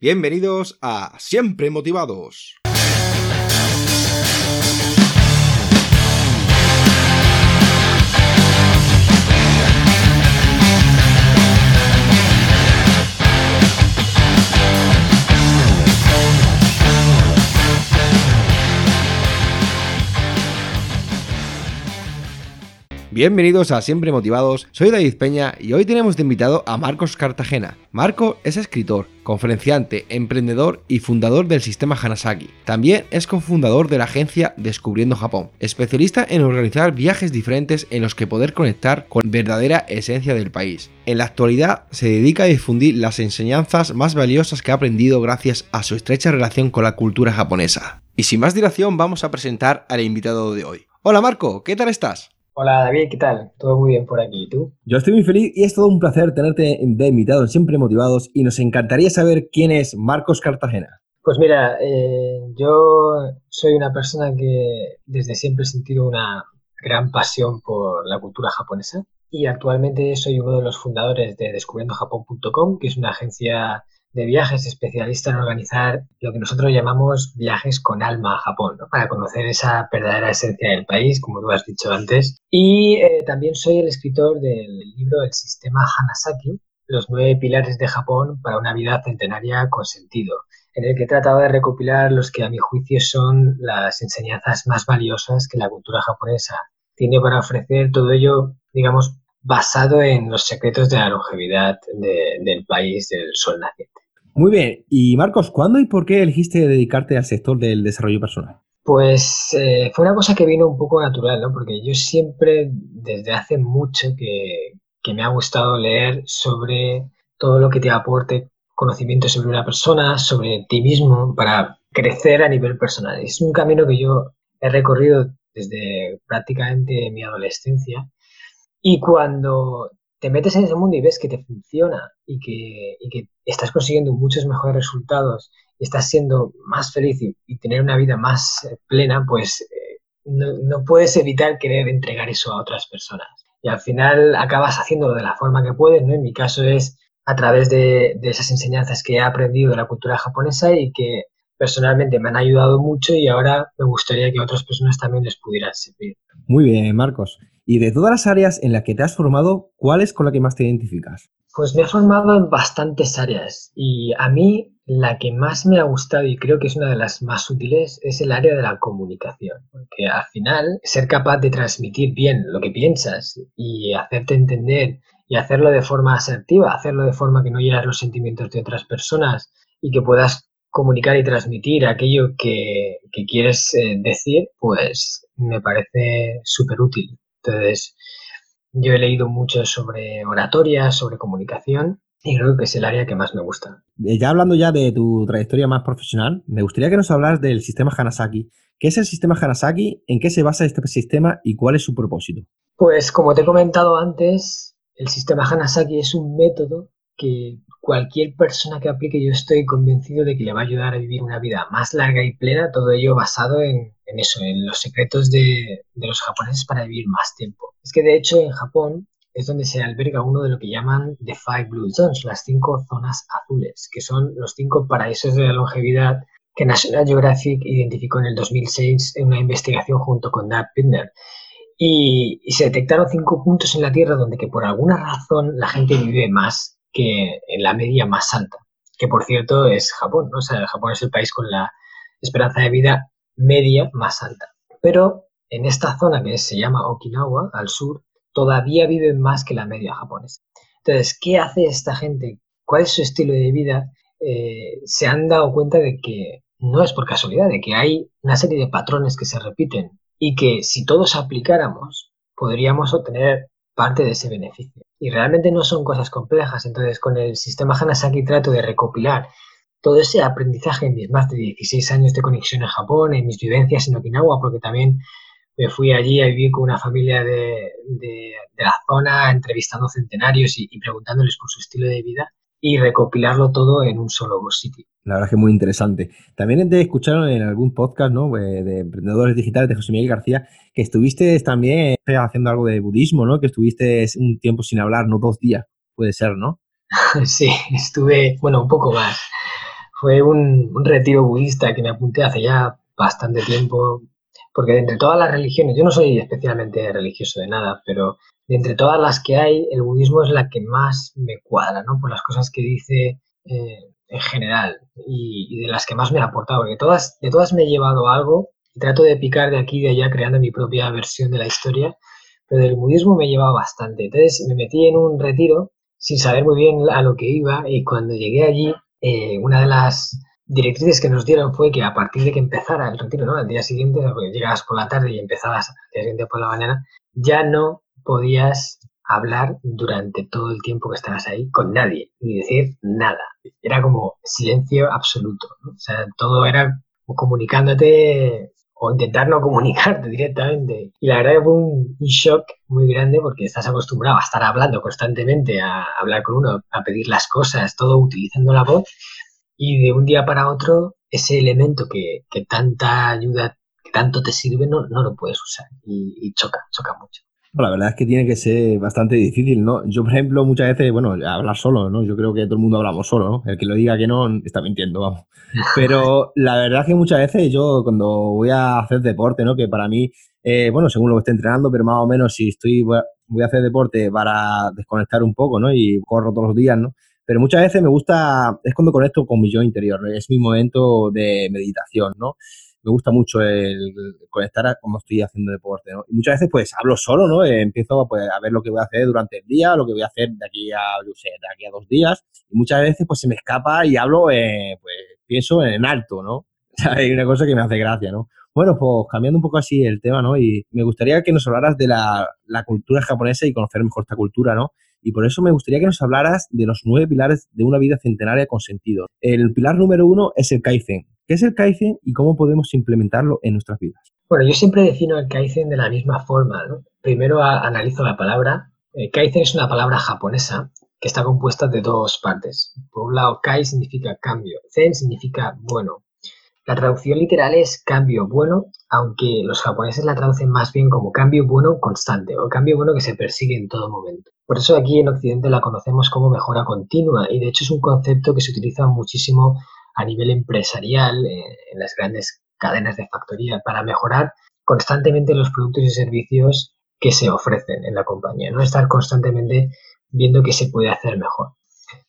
Bienvenidos a Siempre Motivados. Bienvenidos a Siempre Motivados, soy David Peña y hoy tenemos de invitado a Marcos Cartagena. Marco es escritor, conferenciante, emprendedor y fundador del sistema Hanasaki. También es cofundador de la agencia Descubriendo Japón, especialista en organizar viajes diferentes en los que poder conectar con verdadera esencia del país. En la actualidad se dedica a difundir las enseñanzas más valiosas que ha aprendido gracias a su estrecha relación con la cultura japonesa. Y sin más dilación vamos a presentar al invitado de hoy. Hola Marco, ¿qué tal estás? Hola David, ¿qué tal? Todo muy bien por aquí, ¿y tú? Yo estoy muy feliz y es todo un placer tenerte de invitado Siempre Motivados y nos encantaría saber quién es Marcos Cartagena. Pues mira, eh, yo soy una persona que desde siempre he sentido una gran pasión por la cultura japonesa y actualmente soy uno de los fundadores de descubriendojapón.com, que es una agencia de viajes especialista en organizar lo que nosotros llamamos viajes con alma a Japón, para conocer esa verdadera esencia del país, como tú has dicho antes. Y eh, también soy el escritor del libro El sistema Hanasaki, los nueve pilares de Japón para una vida centenaria con sentido, en el que he tratado de recopilar los que a mi juicio son las enseñanzas más valiosas que la cultura japonesa tiene para ofrecer, todo ello, digamos, basado en los secretos de la longevidad del país del sol naciente. Muy bien, y Marcos, ¿cuándo y por qué elegiste dedicarte al sector del desarrollo personal? Pues eh, fue una cosa que vino un poco natural, ¿no? Porque yo siempre, desde hace mucho, que, que me ha gustado leer sobre todo lo que te aporte conocimiento sobre una persona, sobre ti mismo, para crecer a nivel personal. Es un camino que yo he recorrido desde prácticamente mi adolescencia y cuando te metes en ese mundo y ves que te funciona y que, estás consiguiendo muchos mejores resultados y estás siendo más feliz y, tener una vida más eh, plena, pues eh, no, puedes evitar querer entregar eso a otras personas. Y al final acabas haciéndolo de la forma que puedes, ¿no? En mi caso es a través de, de esas enseñanzas que he aprendido de la cultura japonesa y que personalmente me han ayudado mucho y ahora me gustaría que otras personas también les pudieran servir. Muy bien, Marcos. Y de todas las áreas en las que te has formado, ¿cuál es con la que más te identificas? Pues me he formado en bastantes áreas y a mí la que más me ha gustado y creo que es una de las más útiles es el área de la comunicación, porque al final ser capaz de transmitir bien lo que piensas y hacerte entender y hacerlo de forma asertiva, hacerlo de forma que no hieras los sentimientos de otras personas y que puedas comunicar y transmitir aquello que, quieres eh, decir, pues me parece súper útil. Entonces, yo he leído mucho sobre oratoria, sobre comunicación y creo que es el área que más me gusta. Eh, ya hablando ya de tu trayectoria más profesional, me gustaría que nos hablas del sistema Hanasaki. ¿Qué es el sistema Hanasaki? ¿En qué se basa este sistema y cuál es su propósito? Pues como te he comentado antes, el sistema Hanasaki es un método que cualquier persona que aplique yo estoy convencido de que le va a ayudar a vivir una vida más larga y plena, todo ello basado en, eso, en los secretos de, los japoneses para vivir más tiempo. Es que de hecho en Japón es donde se alberga uno de lo que llaman The Five Blue Zones, las cinco zonas azules, que son los cinco paraísos de la longevidad que National Geographic identificó en el 2006 en una investigación junto con Doug Pittner. Y, y, se detectaron cinco puntos en la Tierra donde que por alguna razón la gente vive más que en la media más alta, que por cierto es Japón, ¿no? O Japón es el país con la esperanza de vida media más alta. Pero en esta zona que se llama Okinawa, al sur, todavía viven más que la media japonesa. Entonces, ¿qué hace esta gente? ¿Cuál es su estilo de vida? Eh, se han dado cuenta de que no es por casualidad, de que hay una serie de patrones que se repiten y que si todos aplicáramos, podríamos obtener parte de ese beneficio. Y realmente no son cosas complejas. Entonces, con el sistema Hanasaki trato de recopilar todo ese aprendizaje en mis más de 16 años de conexión en Japón, en mis vivencias en Okinawa, porque también me fui allí a vivir con una familia de, la zona, entrevistando centenarios y, preguntándoles por su estilo de vida y recopilarlo todo en un solo sitio. La verdad es que muy interesante. También te escucharon en algún podcast ¿no? Eh, de emprendedores digitales de José Miguel García que estuviste también haciendo algo de budismo, ¿no? Que estuviste un tiempo sin hablar, no dos días, puede ser, ¿no? Sí, estuve, bueno, un poco más. fue un, un retiro budista que me apunté hace ya bastante tiempo, porque entre todas las religiones, yo no soy especialmente religioso de nada, pero de entre todas las que hay, el budismo es la que más me cuadra, ¿no? Por las cosas que dice eh, en general y, de las que más me ha aportado, porque todas, de todas me he llevado algo y trato de picar de aquí y de allá creando mi propia versión de la historia, pero del budismo me he llevado bastante. Entonces me metí en un retiro sin saber muy bien a lo que iba y cuando llegué allí, eh, una de las directrices que nos dieron fue que a partir de que empezara el retiro, ¿no? Al día siguiente, porque llegabas por la tarde y empezabas al día siguiente por la mañana, ya no podías hablar durante todo el tiempo que estabas ahí con nadie, ni decir nada. Era como silencio absoluto. O sea, todo era comunicándote o intentar no comunicarte directamente. Y la verdad que fue un, shock muy grande porque estás acostumbrado a estar hablando constantemente, a hablar con uno, a pedir las cosas, todo utilizando la voz. Y de un día para otro, ese elemento que, tanta ayuda, que tanto te sirve, no, no lo puedes usar. y choca, choca mucho. La verdad es que tiene que ser bastante difícil, ¿no? Yo, por ejemplo, muchas veces, bueno, hablar solo, ¿no? Yo creo que todo el mundo hablamos solo, ¿no? El que lo diga que no está mintiendo, vamos. Pero la verdad es que muchas veces yo cuando voy a hacer deporte, ¿no? Que para mí, eh, bueno, según lo que esté entrenando, pero más o menos si estoy, voy a hacer deporte para desconectar un poco, ¿no? Y corro todos los días, ¿no? Pero muchas veces me gusta, es cuando conecto con mi yo interior, es mi momento de meditación, ¿no? Me gusta mucho el, conectar a cómo estoy haciendo deporte, ¿no? Y muchas veces, pues, hablo solo, ¿no? Eh, empiezo pues, a ver lo que voy a hacer durante el día, lo que voy a hacer de aquí a, yo sé, de aquí a dos días. Y muchas veces, pues, se me escapa y hablo, eh, pues, pienso en alto, ¿no? Hay una cosa que me hace gracia, ¿no? Bueno, pues cambiando un poco así el tema, ¿no? Y me gustaría que nos hablaras de la, la, cultura japonesa y conocer mejor esta cultura, ¿no? Y por eso me gustaría que nos hablaras de los nueve pilares de una vida centenaria con sentido. El pilar número uno es el Kaizen, ¿Qué es el Kaizen y cómo podemos implementarlo en nuestras vidas? Bueno, yo siempre defino el Kaizen de la misma forma. Primero analizo la palabra. Eh, Kaizen es una palabra japonesa que está compuesta de dos partes. Por un lado, Kai significa cambio, Zen significa bueno. La traducción literal es cambio bueno, aunque los japoneses la traducen más bien como cambio bueno constante o cambio bueno que se persigue en todo momento. Por eso aquí en Occidente la conocemos como mejora continua y de hecho es un concepto que se utiliza muchísimo a nivel empresarial, eh, en las grandes cadenas de factoría, para mejorar constantemente los productos y servicios que se ofrecen en la compañía, no estar constantemente viendo qué se puede hacer mejor.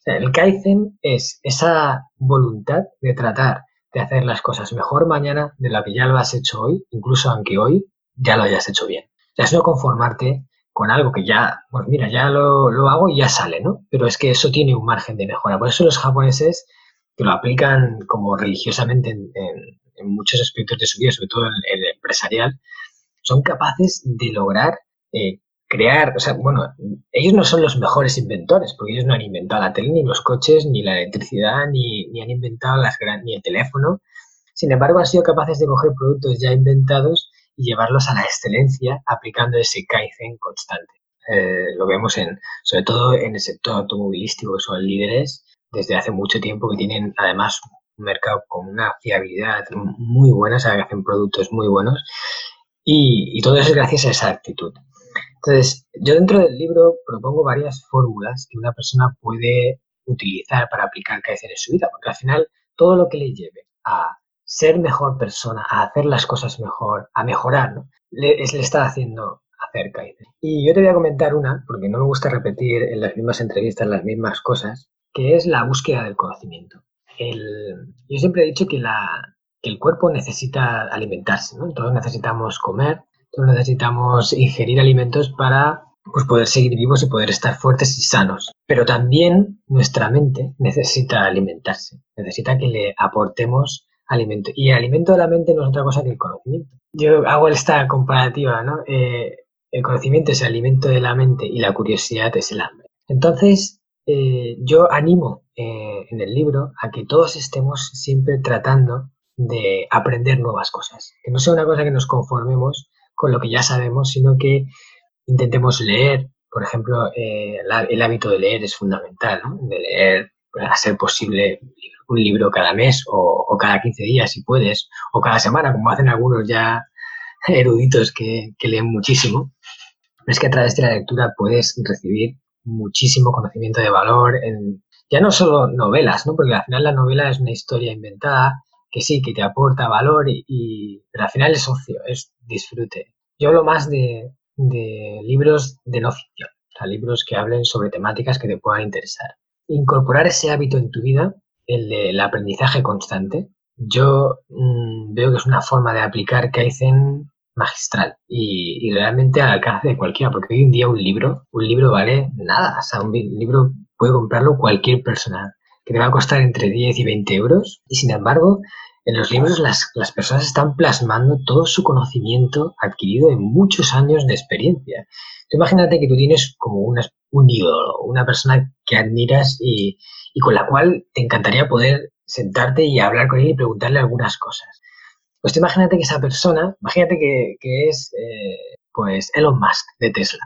el Kaizen es esa voluntad de tratar de hacer las cosas mejor mañana de lo que ya lo has hecho hoy, incluso aunque hoy ya lo hayas hecho bien. O es no conformarte con algo que ya, pues mira, ya lo, lo, hago y ya sale, ¿no? Pero es que eso tiene un margen de mejora. Por eso los japoneses que lo aplican como religiosamente en, muchos aspectos de su vida, sobre todo en el empresarial, son capaces de lograr eh, crear, o sea, bueno, ellos no son los mejores inventores, porque ellos no han inventado la tele, ni los coches, ni la electricidad, ni, han inventado las ni el teléfono. Sin embargo, han sido capaces de coger productos ya inventados y llevarlos a la excelencia aplicando ese Kaizen constante. Eh, lo vemos en, sobre todo en el sector automovilístico, que son líderes desde hace mucho tiempo que tienen además un mercado con una fiabilidad muy buena, sea, que hacen productos muy buenos y, todo eso es gracias a esa actitud. Entonces, yo dentro del libro propongo varias fórmulas que una persona puede utilizar para aplicar Kaizen en su vida, porque al final todo lo que le lleve a ser mejor persona, a hacer las cosas mejor, a mejorar, le, está haciendo hacer Kaizen. Y yo te voy a comentar una, porque no me gusta repetir en las mismas entrevistas las mismas cosas, que es la búsqueda del conocimiento. yo siempre he dicho que, la, el cuerpo necesita alimentarse, ¿no? Todos necesitamos comer, necesitamos ingerir alimentos para pues, poder seguir vivos y poder estar fuertes y sanos. Pero también nuestra mente necesita alimentarse, necesita que le aportemos alimento. Y el alimento de la mente no es otra cosa que el conocimiento. Yo hago esta comparativa, ¿no? Eh, el conocimiento es el alimento de la mente y la curiosidad es el hambre. Entonces, eh, yo animo eh, en el libro a que todos estemos siempre tratando de aprender nuevas cosas. Que no sea una cosa que nos conformemos con lo que ya sabemos, sino que intentemos leer. Por ejemplo, eh, el hábito de leer es fundamental, ¿no? De leer, a ser posible, un libro cada mes o, cada 15 días, si puedes, o cada semana, como hacen algunos ya eruditos que, que leen muchísimo. Es que a través de la lectura puedes recibir muchísimo conocimiento de valor en ya no solo novelas, ¿no? Porque al final la novela es una historia inventada que sí, que te aporta valor, y, pero al final es ocio, es disfrute. Yo hablo más de, de libros de no ficción, o sea, libros que hablen sobre temáticas que te puedan interesar. Incorporar ese hábito en tu vida, el del aprendizaje constante, yo mm, veo que es una forma de aplicar Kaizen magistral y, y, realmente al alcance de cualquiera, porque hoy en día un libro, un libro vale nada, o sea, un libro puede comprarlo cualquier persona, que te va a costar entre 10 y 20 euros, y sin embargo, en los libros las, las personas están plasmando todo su conocimiento adquirido en muchos años de experiencia. Tú imagínate que tú tienes como una, un ídolo, una persona que admiras y, y con la cual te encantaría poder sentarte y hablar con él y preguntarle algunas cosas. Pues imagínate que esa persona, imagínate que, que es eh, pues Elon Musk de Tesla.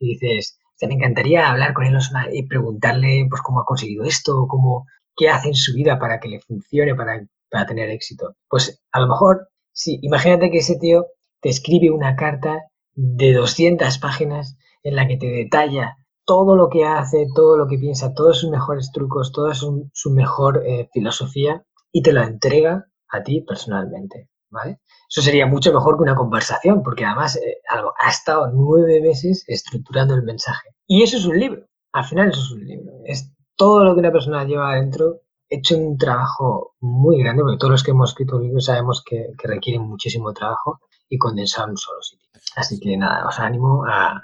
Y dices, me encantaría hablar con él y preguntarle pues cómo ha conseguido esto, cómo, qué hace en su vida para que le funcione, para, para tener éxito. Pues a lo mejor, sí, imagínate que ese tío te escribe una carta de 200 páginas en la que te detalla todo lo que hace, todo lo que piensa, todos sus mejores trucos, toda su, mejor eh, filosofía y te la entrega a ti personalmente, ¿vale? Eso sería mucho mejor que una conversación, porque además eh, ha estado nueve meses estructurando el mensaje. Y eso es un libro. Al final eso es un libro. Es todo lo que una persona lleva adentro, hecho un trabajo muy grande, porque todos los que hemos escrito libros sabemos que, que requieren muchísimo trabajo y condensar en un solo sitio. Así que nada, os animo a,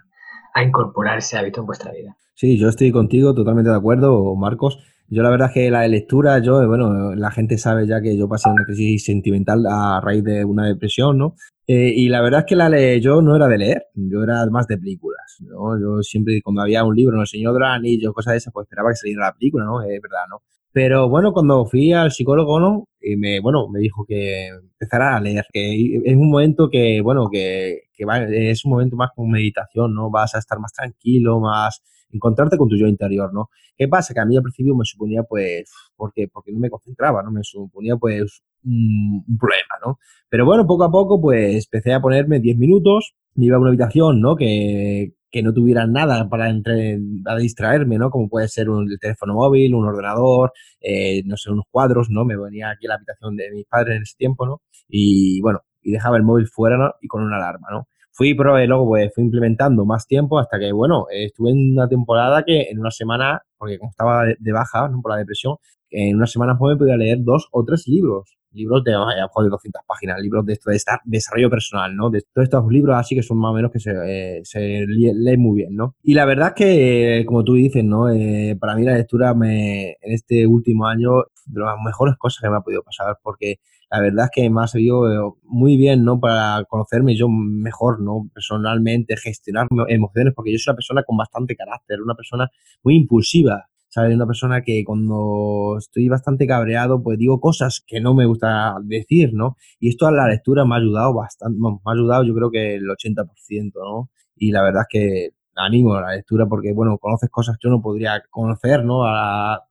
a incorporar ese hábito en vuestra vida. Sí, yo estoy contigo, totalmente de acuerdo, Marcos. Yo la verdad es que la lectura, yo, bueno, la gente sabe ya que yo pasé una crisis sentimental a raíz de una depresión, ¿no? Eh, y la verdad es que la le yo no era de leer, yo era más de películas, ¿no? Yo siempre, cuando había un libro, ¿no? El Señor los Anillos, cosas de esas, pues esperaba que saliera la película, ¿no? Es verdad, ¿no? Pero bueno, cuando fui al psicólogo, ¿no? Y me, bueno, me dijo que empezara a leer, que es un momento que, bueno, que, que va, es un momento más como meditación, ¿no? Vas a estar más tranquilo, más encontrarte con tu yo interior, ¿no? ¿Qué pasa? Que a mí al principio me suponía, pues, porque, porque no me concentraba, ¿no? Me suponía, pues, un, un problema, ¿no? Pero bueno, poco a poco, pues, empecé a ponerme 10 minutos, me iba a una habitación, ¿no? Que, que no tuviera nada para entre, a distraerme, ¿no? Como puede ser un teléfono móvil, un ordenador, eh, no sé, unos cuadros, ¿no? Me venía aquí a la habitación de mis padres en ese tiempo, ¿no? Y bueno, y dejaba el móvil fuera ¿no? y con una alarma, ¿no? Fui, pero luego pues fui implementando más tiempo hasta que, bueno, estuve en una temporada que en una semana, porque como estaba de, baja, ¿no? Por la depresión, en una semana pues me podía leer dos o tres libros libros de, de 200 páginas, libros de, de desarrollo personal, ¿no? De todos estos libros así que son más o menos que se, eh, se leen muy bien, ¿no? Y la verdad es que, como tú dices, ¿no? Eh, para mí la lectura me, en este último año, de las mejores cosas que me ha podido pasar, porque la verdad es que me ha servido eh, muy bien, ¿no? Para conocerme yo mejor, ¿no? Personalmente, gestionar emociones, porque yo soy una persona con bastante carácter, una persona muy impulsiva, ¿sabes? Una persona que cuando estoy bastante cabreado, pues digo cosas que no me gusta decir, ¿no? Y esto a la lectura me ha ayudado bastante, me ha ayudado yo creo que el 80%, ¿no? Y la verdad es que animo a la lectura porque, bueno, conoces cosas que yo no podría conocer, ¿no?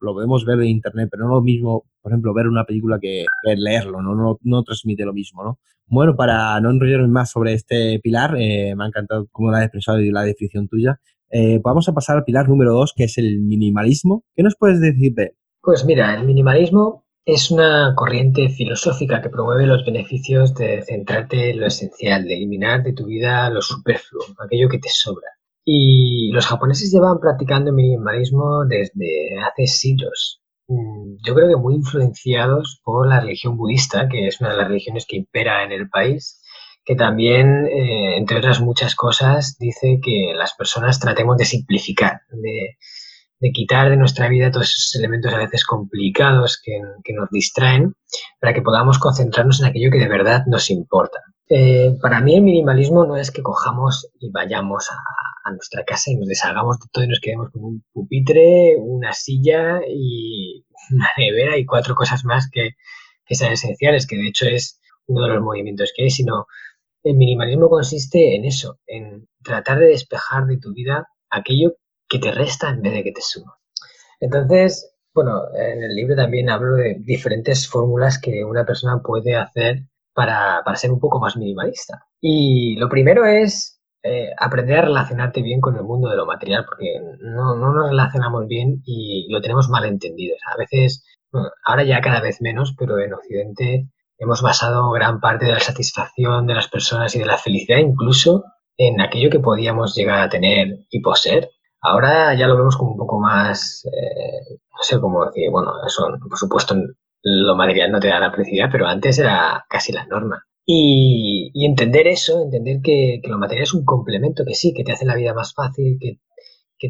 lo podemos ver de internet, pero no lo mismo, por ejemplo, ver una película que, leerlo, ¿no? ¿no? No transmite lo mismo, ¿no? Bueno, para no enrollarme más sobre este pilar, eh, me ha encantado cómo lo has expresado y la definición tuya. Eh, vamos a pasar al pilar número dos, que es el minimalismo. ¿Qué nos puedes decir de Pues mira, el minimalismo es una corriente filosófica que promueve los beneficios de centrarte en lo esencial, de eliminar de tu vida lo superfluo, aquello que te sobra. Y los japoneses llevan practicando minimalismo desde hace siglos. Mm, yo creo que muy influenciados por la religión budista, que es una de las religiones que impera en el país que también, eh, entre otras muchas cosas, dice que las personas tratemos de simplificar, de, quitar de nuestra vida todos esos elementos a veces complicados que, nos distraen para que podamos concentrarnos en aquello que de verdad nos importa. Eh, para mí el minimalismo no es que cojamos y vayamos a, nuestra casa y nos deshagamos de todo y nos quedemos con un pupitre, una silla y una nevera y cuatro cosas más que, que sean esenciales, que de hecho es uno de los movimientos que hay, sino el minimalismo consiste en eso, en tratar de despejar de tu vida aquello que te resta en vez de que te suma. Entonces, bueno, en el libro también hablo de diferentes fórmulas que una persona puede hacer para, ser un poco más minimalista. Y lo primero es eh, aprender a relacionarte bien con el mundo de lo material, porque no, no nos relacionamos bien y lo tenemos mal entendido. a veces, ahora ya cada vez menos, pero en Occidente hemos basado gran parte de la satisfacción de las personas y de la felicidad incluso en aquello que podíamos llegar a tener y poseer. Ahora ya lo vemos como un poco más, eh, no sé cómo decir, bueno, eso, por supuesto, lo material no te da la felicidad, pero antes era casi la norma. Y, entender eso, entender que, lo material es un complemento, que sí, que te hace la vida más fácil, que,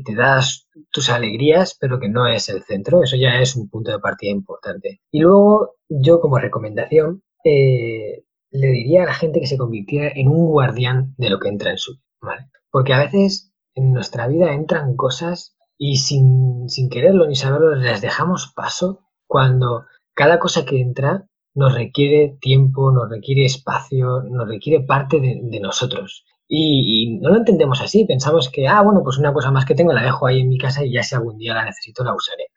te das tus alegrías, pero que no es el centro, eso ya es un punto de partida importante. Y luego yo como recomendación eh, le diría a la gente que se convirtiera en un guardián de lo que entra en su vida, Porque a veces en nuestra vida entran cosas y sin, sin quererlo ni saberlo les dejamos paso cuando cada cosa que entra nos requiere tiempo, nos requiere espacio, nos requiere parte de, nosotros. Y, no lo entendemos así, pensamos que, ah, bueno, pues una cosa más que tengo la dejo ahí en mi casa y ya si algún día la necesito la usaré.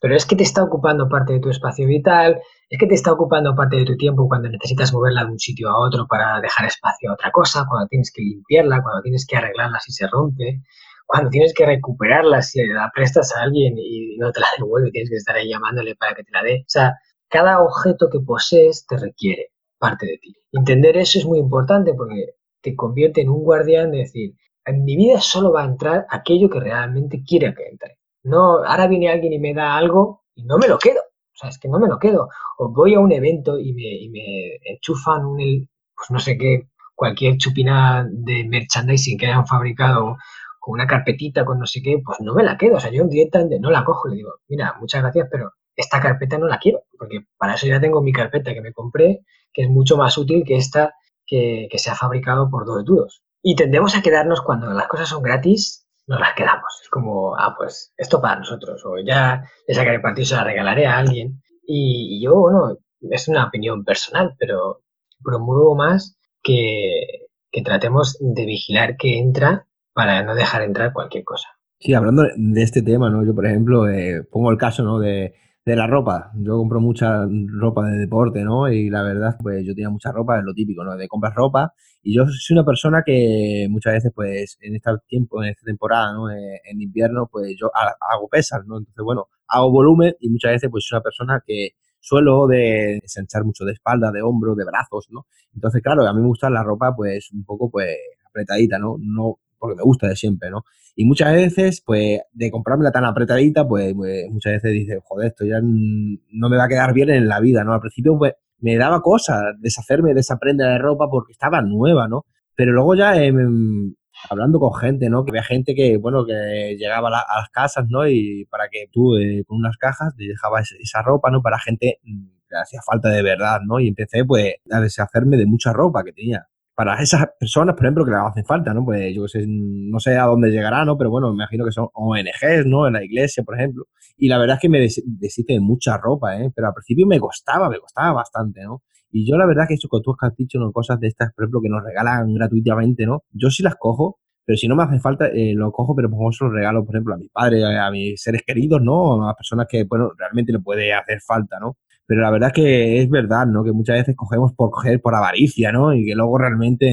Pero es que te está ocupando parte de tu espacio vital, es que te está ocupando parte de tu tiempo cuando necesitas moverla de un sitio a otro para dejar espacio a otra cosa, cuando tienes que limpiarla, cuando tienes que arreglarla si se rompe, cuando tienes que recuperarla si la prestas a alguien y no te la devuelve, tienes que estar ahí llamándole para que te la dé. O sea, cada objeto que posees te requiere parte de ti. Entender eso es muy importante porque te convierte en un guardián de decir, en mi vida solo va a entrar aquello que realmente quiere que entre. No, ahora viene alguien y me da algo y no me lo quedo. O sea, es que no me lo quedo. O voy a un evento y me, enchufan un, pues no sé qué, cualquier chupina de merchandising que hayan fabricado con una carpetita, con no sé qué, pues no me la quedo. O sea, yo directamente no la cojo le digo, mira, muchas gracias, pero esta carpeta no la quiero, porque para eso ya tengo mi carpeta que me compré, que es mucho más útil que esta que, se ha fabricado por dos duros. Y tendemos a quedarnos cuando las cosas son gratis, nos las quedamos. Es como, ah, pues esto para nosotros, o ya le sacaré partido se la regalaré a alguien. Y, yo, bueno, es una opinión personal, pero promuevo más que, que tratemos de vigilar que entra para no dejar entrar cualquier cosa. Sí, hablando de este tema, ¿no? Yo, por ejemplo, eh, pongo el caso, ¿no? De, de la ropa. Yo compro mucha ropa de deporte, ¿no? Y la verdad, pues yo tenía mucha ropa, es lo típico, ¿no? De comprar ropa. Y yo soy una persona que muchas veces, pues, en este tiempo, en esta temporada, ¿no? Eh, en invierno, pues yo hago pesas, ¿no? Entonces, bueno, hago volumen y muchas veces, pues, soy una persona que suelo de desenchar mucho de espalda, de hombro, de brazos, ¿no? Entonces, claro, a mí me gusta la ropa, pues, un poco, pues, apretadita, ¿no? No porque me gusta de siempre, ¿no? Y muchas veces, pues, de comprármela tan apretadita, pues, pues, muchas veces dices, joder, esto ya no me va a quedar bien en la vida, ¿no? Al principio, pues, me daba cosa deshacerme de esa prenda de ropa porque estaba nueva, ¿no? Pero luego ya em, hablando con gente, ¿no? Que había gente que, bueno, que llegaba a, las casas, ¿no? Y para que tú, eh, con unas cajas, te dejabas esa ropa, ¿no? Para gente mm, que hacía falta de verdad, ¿no? Y empecé, pues, a deshacerme de mucha ropa que tenía para esas personas, por ejemplo, que le hacen falta, ¿no? Pues yo sé, no sé a dónde llegará, ¿no? Pero bueno, me imagino que son ONGs, ¿no? En la iglesia, por ejemplo. Y la verdad es que me deshice de mucha ropa, ¿eh? Pero al principio me costaba, me costaba bastante, ¿no? Y yo la verdad que eso que tú has dicho, ¿no? Cosas de estas, por ejemplo, que nos regalan gratuitamente, ¿no? Yo sí las cojo, pero si no me hace falta, eh, lo cojo, pero por eso lo regalo, por ejemplo, a mi padre, a, mis seres queridos, ¿no? A las personas que, bueno, realmente le puede hacer falta, ¿no? Pero la verdad es que es verdad, ¿no? Que muchas veces cogemos por coger por avaricia, ¿no? Y que luego realmente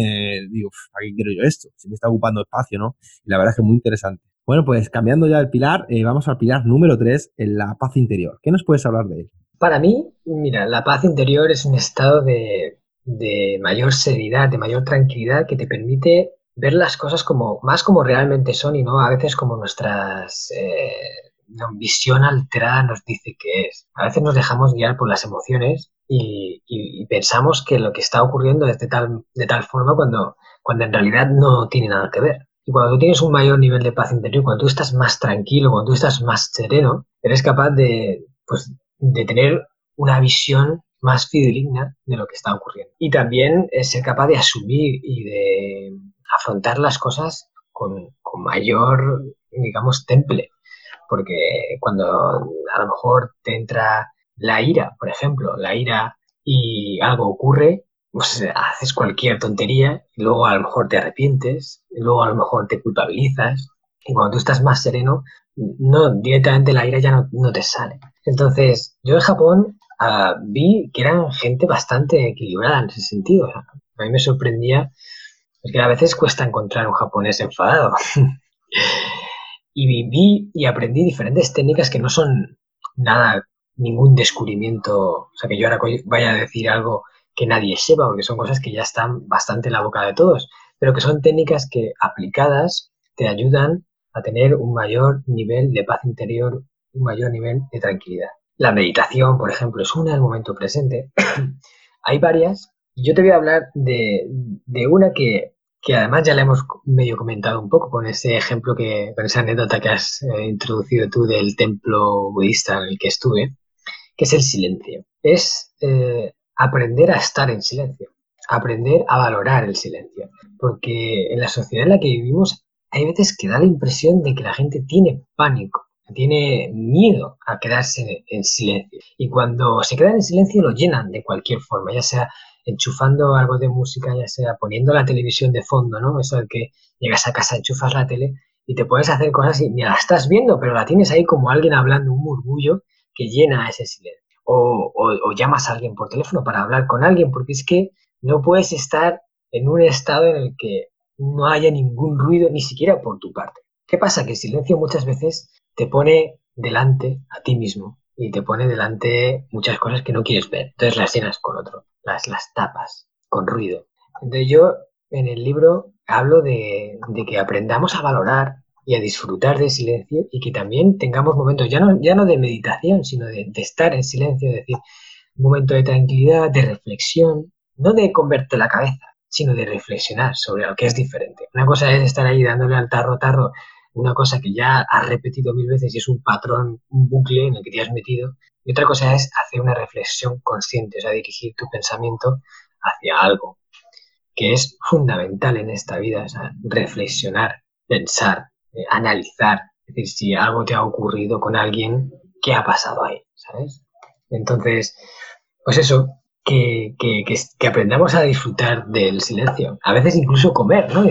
digo, ¿a qué quiero yo esto? Si me está ocupando espacio, ¿no? Y la verdad es que es muy interesante. Bueno, pues cambiando ya el pilar, eh, vamos al pilar número 3, en la paz interior. ¿Qué nos puedes hablar de él? Para mí, mira, la paz interior es un estado de, mayor seriedad, de mayor tranquilidad que te permite ver las cosas como más como realmente son y no a veces como nuestras eh, una visión alterada nos dice que es. A veces nos dejamos guiar por las emociones y, pensamos que lo que está ocurriendo es de tal, de tal forma cuando, cuando en realidad no tiene nada que ver. Y cuando tú tienes un mayor nivel de paz interior, cuando tú estás más tranquilo, cuando tú estás más sereno, eres capaz de, pues, de tener una visión más fideligna de lo que está ocurriendo. Y también ser capaz de asumir y de afrontar las cosas con, con mayor, digamos, temple porque cuando a lo mejor te entra la ira, por ejemplo, la ira y algo ocurre, pues haces cualquier tontería y luego a lo mejor te arrepientes, y luego a lo mejor te culpabilizas y cuando tú estás más sereno, no, directamente la ira ya no, te sale. Entonces, yo en Japón ah, vi que eran gente bastante equilibrada en ese sentido. a mí me sorprendía Es que a veces cuesta encontrar un japonés enfadado. y viví y aprendí diferentes técnicas que no son nada, ningún descubrimiento, o sea, que yo ahora vaya a decir algo que nadie sepa, porque son cosas que ya están bastante en la boca de todos, pero que son técnicas que aplicadas te ayudan a tener un mayor nivel de paz interior, un mayor nivel de tranquilidad. La meditación, por ejemplo, es una del momento presente. Hay varias. Yo te voy a hablar de, una que, además ya la hemos medio comentado un poco con ese ejemplo, que, con esa anécdota que has eh, introducido tú del templo budista en el que estuve, que es el silencio. Es eh, aprender a estar en silencio, aprender a valorar el silencio. Porque en la sociedad en la que vivimos hay veces que da la impresión de que la gente tiene pánico, tiene miedo a quedarse en silencio. Y cuando se quedan en silencio lo llenan de cualquier forma, ya sea enchufando algo de música, ya sea poniendo la televisión de fondo, ¿no? Eso de que llegas a casa, enchufas la tele y te puedes hacer cosas y ni la estás viendo, pero la tienes ahí como alguien hablando, un murmullo que llena ese silencio. O, o llamas a alguien por teléfono para hablar con alguien, porque es que no puedes estar en un estado en el que no haya ningún ruido, ni siquiera por tu parte. ¿Qué pasa? Que el silencio muchas veces te pone delante a ti mismo y te pone delante muchas cosas que no quieres ver. Entonces las llenas con otro, las, tapas, con ruido. Entonces yo en el libro hablo de, que aprendamos a valorar y a disfrutar del silencio y que también tengamos momentos, ya no, ya no de meditación, sino de, estar en silencio, es decir, un momento de tranquilidad, de reflexión, no de convertir la cabeza, sino de reflexionar sobre lo que es diferente. Una cosa es estar ahí dándole al tarro, tarro, una cosa que ya has repetido mil veces y es un patrón, un bucle en el que te has metido. Y otra cosa es hacer una reflexión consciente, o sea, dirigir tu pensamiento hacia algo, que es fundamental en esta vida, o sea, reflexionar, pensar, eh, analizar. Es decir, si algo te ha ocurrido con alguien, ¿qué ha pasado ahí? ¿Sabes? Entonces, pues eso, que, que, aprendamos a disfrutar del silencio. A veces incluso comer, ¿no?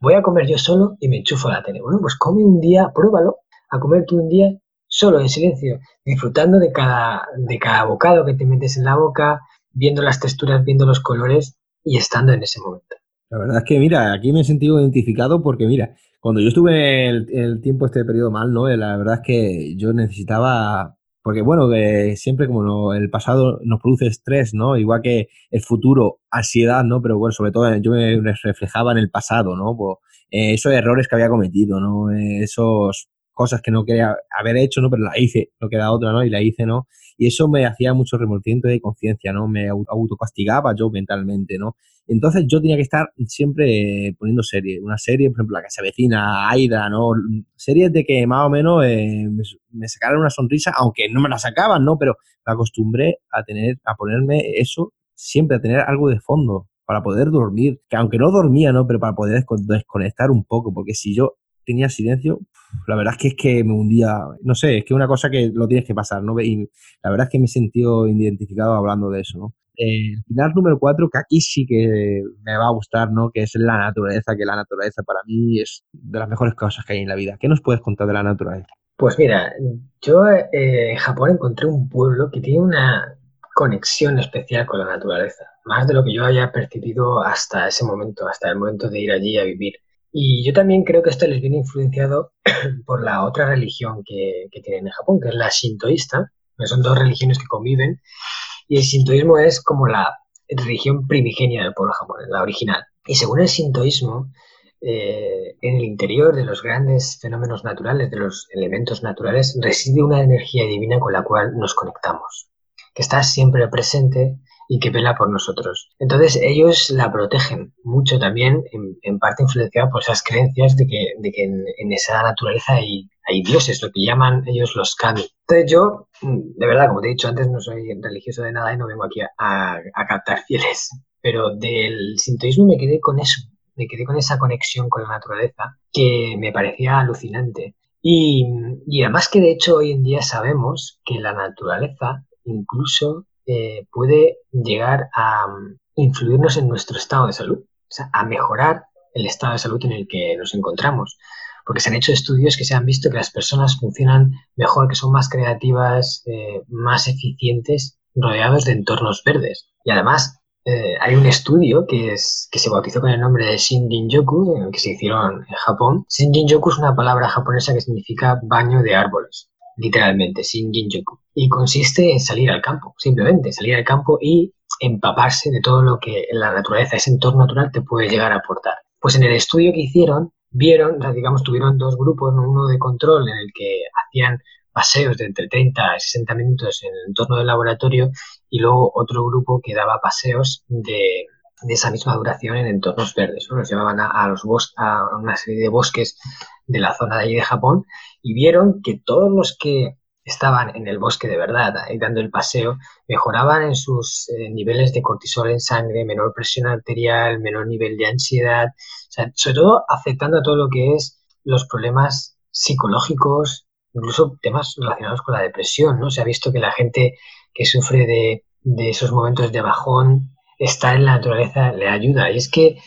voy a comer yo solo y me enchufo la tele. Bueno, pues come un día, pruébalo, a comer tú un día solo en silencio, disfrutando de cada, de cada bocado que te metes en la boca, viendo las texturas, viendo los colores y estando en ese momento. La verdad es que, mira, aquí me he sentido identificado porque, mira, cuando yo estuve el, el tiempo, este periodo mal, ¿no? La verdad es que yo necesitaba porque bueno, que siempre como el pasado nos produce estrés, ¿no? Igual que el futuro, ansiedad, ¿no? Pero bueno, sobre todo yo me reflejaba en el pasado, ¿no? Pues, eh, esos errores que había cometido, ¿no? Eh, esos cosas que no quería haber hecho, ¿no? Pero la hice, no queda otra, ¿no? Y la hice, ¿no? Y eso me hacía mucho remordimiento de conciencia, ¿no? Me autocastigaba yo mentalmente, ¿no? Entonces yo tenía que estar siempre poniendo series. Una serie, por ejemplo, La que se avecina, Aida, ¿no? Series de que más o menos eh, me, sacaran una sonrisa, aunque no me la sacaban, ¿no? Pero me acostumbré a tener, a ponerme eso, siempre a tener algo de fondo para poder dormir, que aunque no dormía, ¿no? Pero para poder desconectar un poco, porque si yo tenía silencio, la verdad es que es que me hundía, no sé, es que una cosa que lo tienes que pasar, ¿no? Y la verdad es que me he sentido identificado hablando de eso, ¿no? El final número cuatro, que aquí sí que me va a gustar, ¿no? Que es la naturaleza, que la naturaleza para mí es de las mejores cosas que hay en la vida. ¿Qué nos puedes contar de la naturaleza? Pues mira, yo eh, en Japón encontré un pueblo que tiene una conexión especial con la naturaleza, más de lo que yo haya percibido hasta ese momento, hasta el momento de ir allí a vivir. Y yo también creo que esto les viene influenciado por la otra religión que, tienen en Japón, que es la shintoísta, que son dos religiones que conviven, y el sintoísmo es como la religión primigenia del pueblo japonés, la original. Y según el sintoísmo, eh, en el interior de los grandes fenómenos naturales, de los elementos naturales, reside una energía divina con la cual nos conectamos, que está siempre presente y que vela por nosotros. Entonces ellos la protegen mucho también, en, parte influenciada por esas creencias de que, de que en, esa naturaleza hay, hay, dioses, lo que llaman ellos los kami. Entonces yo, de verdad, como te he dicho antes, no soy religioso de nada y no vengo aquí a, a, captar fieles, pero del sintoísmo me quedé con eso, me quedé con esa conexión con la naturaleza que me parecía alucinante. Y, y además que de hecho hoy en día sabemos que la naturaleza incluso eh, puede llegar a mm, influirnos en nuestro estado de salud, o sea, a mejorar el estado de salud en el que nos encontramos. Porque se han hecho estudios que se han visto que las personas funcionan mejor, que son más creativas, eh, más eficientes, rodeados de entornos verdes. Y además, eh, hay un estudio que, se bautizó con el nombre de Shinjin-yoku, que se hicieron en Japón. Shinjin-yoku es una palabra japonesa que significa baño de árboles, literalmente, Shinjin-yoku. Y consiste en salir al campo, simplemente salir al campo y empaparse de todo lo que la naturaleza, ese entorno natural te puede llegar a aportar. Pues en el estudio que hicieron, vieron, digamos, tuvieron dos grupos, uno de control en el que hacían paseos de entre 30 y 60 minutos en el entorno del laboratorio y luego otro grupo que daba paseos de, esa misma duración en entornos verdes. Los llevaban a, los a una serie de bosques de la zona de allí de Japón y vieron que todos los que estaban en el bosque de verdad, ahí dando el paseo, mejoraban en sus eh, niveles de cortisol en sangre, menor presión arterial, menor nivel de ansiedad, sobre todo afectando a todo lo que es los problemas psicológicos, incluso temas relacionados con la depresión, ¿no? Se ha visto que la gente que sufre de, esos momentos de bajón, estar en la naturaleza le ayuda. Y es que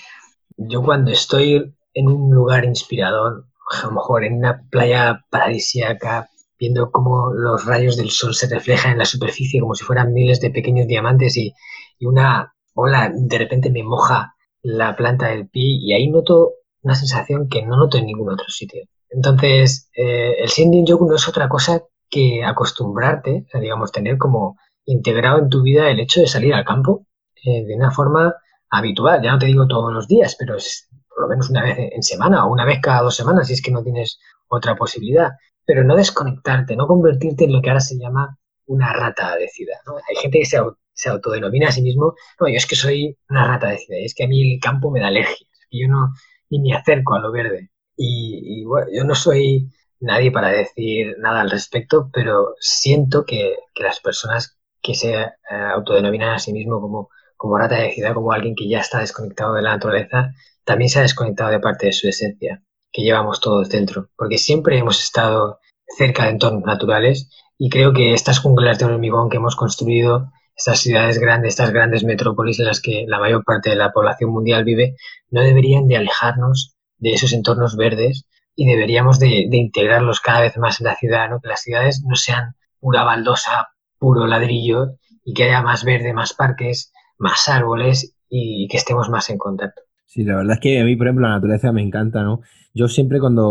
yo cuando estoy en un lugar inspirador, a lo mejor en una playa paradisíaca, viendo cómo los rayos del sol se reflejan en la superficie como si fueran miles de pequeños diamantes y, una ola de repente me moja la planta del pie y ahí noto una sensación que no noto en ningún otro sitio. Entonces, eh, el Shinrin Yoku no es otra cosa que acostumbrarte, digamos, tener como integrado en tu vida el hecho de salir al campo eh, de una forma habitual. Ya no te digo todos los días, pero es por lo menos una vez en semana o una vez cada dos semanas si es que no tienes otra posibilidad. Pero no desconectarte, no convertirte en lo que ahora se llama una rata decida. ¿no? Hay gente que se, se, autodenomina a sí mismo, no, yo es que soy una rata decida, y es que a mí el campo me da alergia, y yo no ni me acerco a lo verde. Y, bueno, yo no soy nadie para decir nada al respecto, pero siento que, las personas que se eh, autodenominan a sí mismo como, como rata de ciudad, como alguien que ya está desconectado de la naturaleza, también se ha desconectado de parte de su esencia, que llevamos todos dentro, porque siempre hemos estado cerca de entornos naturales y creo que estas junglas de hormigón que hemos construido, estas ciudades grandes, estas grandes metrópolis en las que la mayor parte de la población mundial vive, no deberían de alejarnos de esos entornos verdes y deberíamos de, integrarlos cada vez más en la ciudad, ¿no? que las ciudades no sean pura baldosa, puro ladrillo y que haya más verde, más parques, más árboles y que estemos más en contacto. Sí, la verdad es que a mí, por ejemplo, la naturaleza me encanta, ¿no? Yo siempre cuando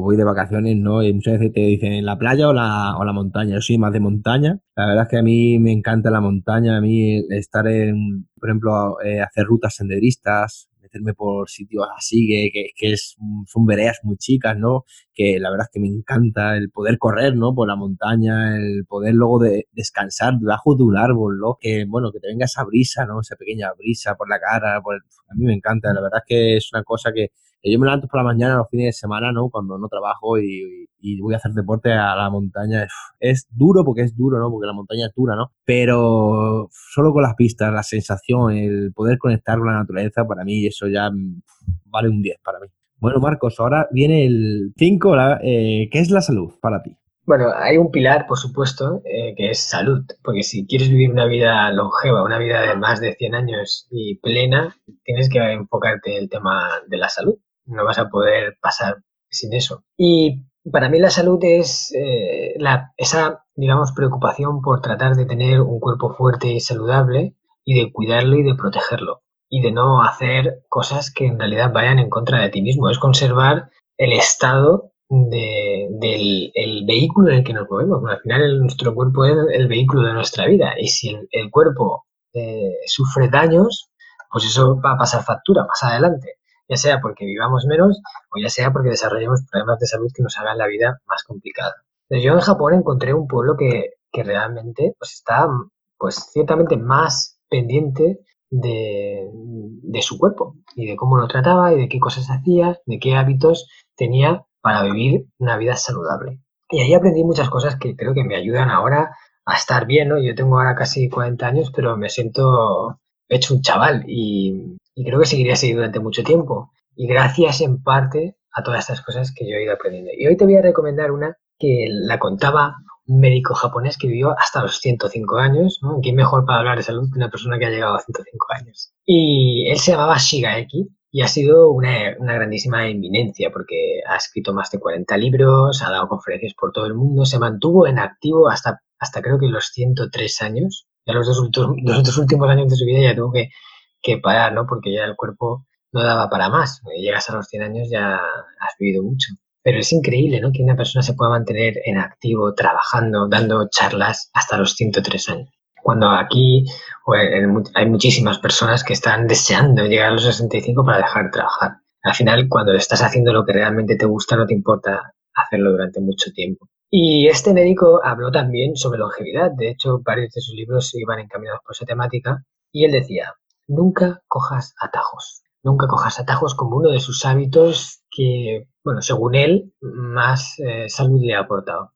voy de vacaciones, ¿no? Y muchas veces te dicen la playa o la, o la montaña. Yo soy más de montaña. La verdad es que a mí me encanta la montaña, a mí estar en, por ejemplo, eh, hacer rutas senderistas, meterme por sitios así, que, que, es, son veredas muy chicas, ¿no? Que la verdad es que me encanta el poder correr, ¿no? Por la montaña, el poder luego de descansar debajo de un árbol, ¿no? Que, bueno, que te venga esa brisa, ¿no? Esa pequeña brisa por la cara, por a mí me encanta, la verdad es que es una cosa que yo me levanto por la mañana los fines de semana, ¿no? Cuando no trabajo y, voy a hacer deporte a la montaña. Es duro porque es duro, ¿no? Porque la montaña es dura, ¿no? Pero solo con las pistas, la sensación, el poder conectar con la naturaleza, para mí eso ya vale un 10 para mí. Bueno, Marcos, ahora viene el 5, eh, ¿qué es la salud para ti? Bueno, hay un pilar, por supuesto, eh, que es salud, porque si quieres vivir una vida longeva, una vida de más de 100 años y plena, tienes que enfocarte en el tema de la salud no vas a poder pasar sin eso. Y para mí la salud es eh, la, esa, digamos, preocupación por tratar de tener un cuerpo fuerte y saludable y de cuidarlo y de protegerlo y de no hacer cosas que en realidad vayan en contra de ti mismo. Es conservar el estado del el vehículo en el que nos movemos. al final nuestro cuerpo es el vehículo de nuestra vida y si el, cuerpo eh, sufre daños, pues eso va a pasar factura más adelante ya sea porque vivamos menos o ya sea porque desarrollemos problemas de salud que nos hagan la vida más complicada. Yo en Japón encontré un pueblo que, realmente pues, está pues, ciertamente más pendiente de, de, su cuerpo y de cómo lo trataba y de qué cosas hacía, de qué hábitos tenía para vivir una vida saludable. Y ahí aprendí muchas cosas que creo que me ayudan ahora a estar bien, ¿no? Yo tengo ahora casi 40 años, pero me siento hecho un chaval y, y creo que seguiría así durante mucho tiempo. Y gracias en parte a todas estas cosas que yo he ido aprendiendo. Y hoy te voy a recomendar una que la contaba un médico japonés que vivió hasta los 105 años. ¿no? ¿Quién mejor para hablar de salud que una persona que ha llegado a 105 años? Y él se llamaba Shigaeki y ha sido una, una, grandísima eminencia porque ha escrito más de 40 libros, ha dado conferencias por todo el mundo, se mantuvo en activo hasta, hasta creo que los 103 años Ya los dos, dos últimos años de su vida ya tuvo que, que parar, ¿no? Porque ya el cuerpo no daba para más. Llegas a los 100 años ya has vivido mucho. Pero es increíble, ¿no? Que una persona se pueda mantener en activo, trabajando, dando charlas hasta los 103 años. Cuando aquí hay muchísimas personas que están deseando llegar a los 65 para dejar de trabajar. Al final, cuando estás haciendo lo que realmente te gusta, no te importa hacerlo durante mucho tiempo. Y este médico habló también sobre longevidad. De hecho, varios de sus libros iban encaminados por esa temática. Y él decía, nunca cojas atajos. Nunca cojas atajos como uno de sus hábitos que, bueno, según él, más eh, salud le ha aportado.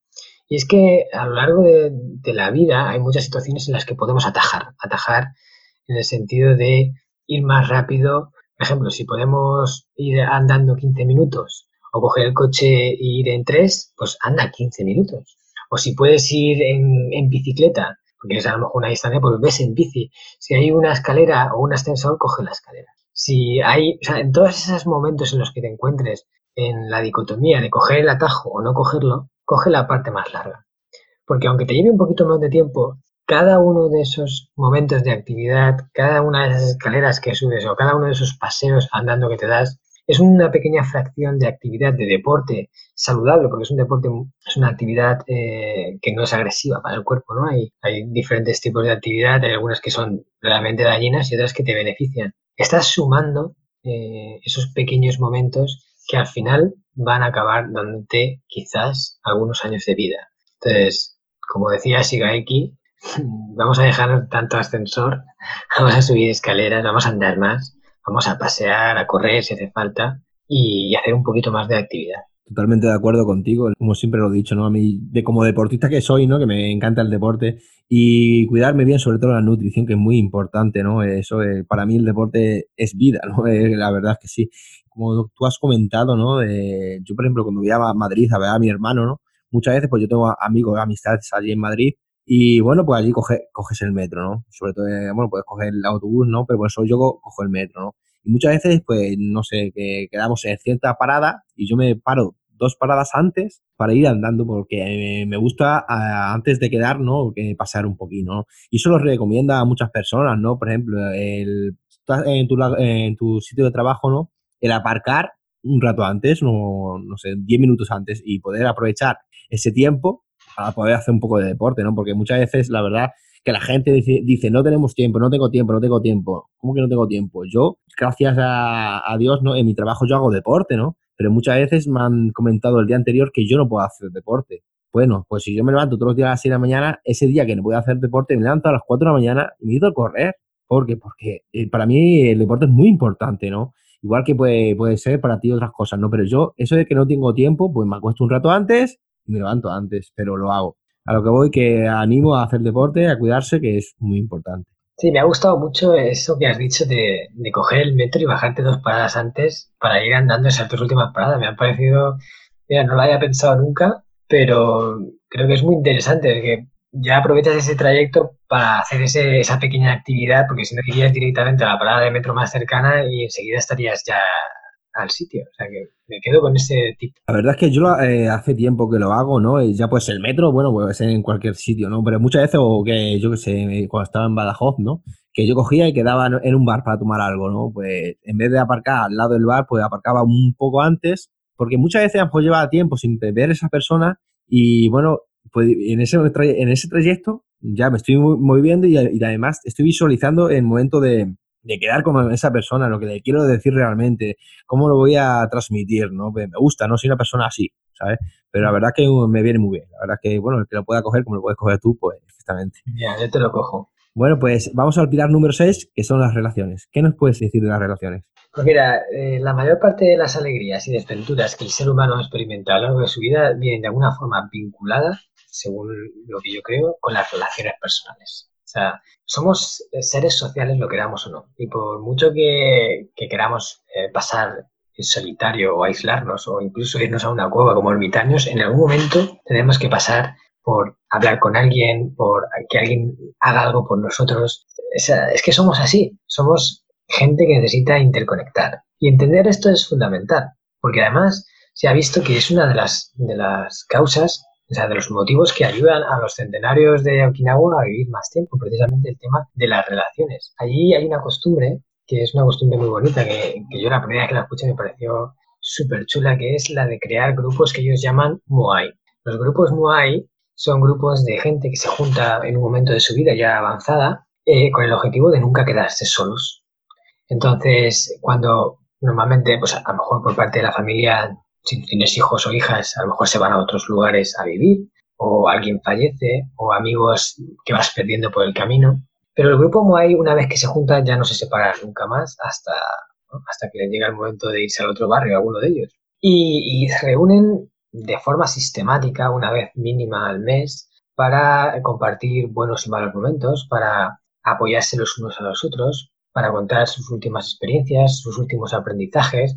Y es que a lo largo de, la vida hay muchas situaciones en las que podemos atajar. Atajar en el sentido de ir más rápido. Por ejemplo, si podemos ir andando 15 minutos o coger el coche e ir en 3, pues anda 15 minutos. O si puedes ir en, en bicicleta, porque es a lo mejor una distancia, pues ves en bici. Si hay una escalera o un ascensor, coge la escalera si hay, o sea, en todos esos momentos en los que te encuentres en la dicotomía de coger el atajo o no cogerlo, coge la parte más larga. Porque aunque te lleve un poquito más de tiempo, cada uno de esos momentos de actividad, cada una de esas escaleras que subes o cada uno de esos paseos andando que te das, es una pequeña fracción de actividad de deporte saludable, porque es un deporte, es una actividad eh, que no es agresiva para el cuerpo, ¿no? Hay, hay diferentes tipos de actividad, hay algunas que son realmente dañinas y otras que te benefician estás sumando eh, esos pequeños momentos que al final van a acabar dándote quizás algunos años de vida. Entonces, como decía Shigaeki, vamos a dejar tanto ascensor, vamos a subir escaleras, vamos a andar más, vamos a pasear, a correr si hace falta y hacer un poquito más de actividad. Totalmente de acuerdo contigo, como siempre lo he dicho, ¿no? A mí, de como deportista que soy, ¿no? Que me encanta el deporte y cuidarme bien, sobre todo la nutrición, que es muy importante, ¿no? Eso, eh, para mí el deporte es vida, ¿no? Eh, la verdad es que sí. Como tú has comentado, ¿no? yo, por ejemplo, cuando voy a Madrid a ver a mi hermano, ¿no? Muchas veces, pues yo tengo amigos, amistades allí en Madrid y, bueno, pues allí coges el metro, ¿no? Sobre todo, eh, bueno, puedes coger el autobús, ¿no? Pero por eso yo cojo el metro, ¿no? Y muchas veces, pues, no sé, que quedamos en cierta parada y yo me paro dos paradas antes para ir andando porque me gusta antes de quedar, ¿no? Que pasar un poquito, ¿no? Y eso lo recomienda a muchas personas, ¿no? Por ejemplo, el, en, tu, en tu sitio de trabajo, ¿no? El aparcar un rato antes, no, no sé, 10 minutos antes y poder aprovechar ese tiempo para poder hacer un poco de deporte, ¿no? Porque muchas veces, la verdad, que la gente dice, no tenemos tiempo, no tengo tiempo, no tengo tiempo. ¿Cómo que no tengo tiempo? Yo, gracias a, a Dios, ¿no? En mi trabajo yo hago deporte, ¿no? pero muchas veces me han comentado el día anterior que yo no puedo hacer deporte. Bueno, pues si yo me levanto todos los días a las 6 de la mañana, ese día que no puedo hacer deporte, me levanto a las 4 de la mañana y me he ido a correr. ¿Por qué? Porque eh, para mí el deporte es muy importante, ¿no? Igual que puede, puede ser para ti otras cosas, ¿no? Pero yo, eso de que no tengo tiempo, pues me acuesto un rato antes me levanto antes, pero lo hago. A lo que voy, que animo a hacer deporte, a cuidarse, que es muy importante. Sí, me ha gustado mucho eso que has dicho de, de, coger el metro y bajarte dos paradas antes para ir andando esas dos últimas paradas. Me ha parecido, mira, no lo había pensado nunca, pero creo que es muy interesante que ya aprovechas ese trayecto para hacer ese, esa pequeña actividad, porque si no irías directamente a la parada de metro más cercana y enseguida estarías ya al sitio. O sea que me quedo con ese tip. La verdad es que yo eh, hace tiempo que lo hago, ¿no? Ya pues el metro, bueno, puede ser en cualquier sitio, ¿no? Pero muchas veces, o que yo que sé, cuando estaba en Badajoz, ¿no? Que yo cogía y quedaba en un bar para tomar algo, ¿no? Pues en vez de aparcar al lado del bar, pues aparcaba un poco antes, porque muchas veces pues lleva tiempo sin ver a esa persona y bueno, pues en ese, en ese trayecto ya me estoy moviendo y, y además estoy visualizando el momento de, de quedar con esa persona, lo que le quiero decir realmente, cómo lo voy a transmitir, ¿no? Pues me gusta, ¿no? Soy una persona así, ¿sabes? Pero la verdad que me viene muy bien. La verdad que, bueno, el que lo pueda coger como lo puedes coger tú, pues perfectamente. Ya, yo te lo cojo. Bueno, pues vamos al pilar número 6, que son las relaciones. ¿Qué nos puedes decir de las relaciones? Pues mira, eh, la mayor parte de las alegrías y desventuras que el ser humano ha experimentado a lo largo de su vida vienen de alguna forma vinculadas, según lo que yo creo, con las relaciones personales. O sea, somos eh, seres sociales, lo queramos o no. Y por mucho que, queramos eh, pasar en solitario o aislarnos o incluso irnos a una cueva como ermitaños, en algún momento tenemos que pasar por hablar con alguien, por que alguien haga algo por nosotros. es que somos así, somos gente que necesita interconectar. Y entender esto es fundamental, porque además se ha visto que es una de las, de las causas o sea, de los motivos que ayudan a los centenarios de Okinawa a vivir más tiempo, precisamente el tema de las relaciones. Allí hay una costumbre, que es una costumbre muy bonita, que, yo la primera vez que la escuché me pareció súper chula, que es la de crear grupos que ellos llaman Moai. Los grupos Moai son grupos de gente que se junta en un momento de su vida ya avanzada eh, con el objetivo de nunca quedarse solos. Entonces, cuando normalmente, pues a lo mejor por parte de la familia, si tienes hijos o hijas, a lo mejor se van a otros lugares a vivir, o alguien fallece, o amigos que vas perdiendo por el camino. Pero el grupo Moai, una vez que se junta, ya no se separa nunca más hasta, hasta que llega el momento de irse al otro barrio, alguno de ellos. Y, y se reúnen de forma sistemática, una vez mínima al mes, para compartir buenos y malos momentos, para apoyarse los unos a los otros, para contar sus últimas experiencias, sus últimos aprendizajes,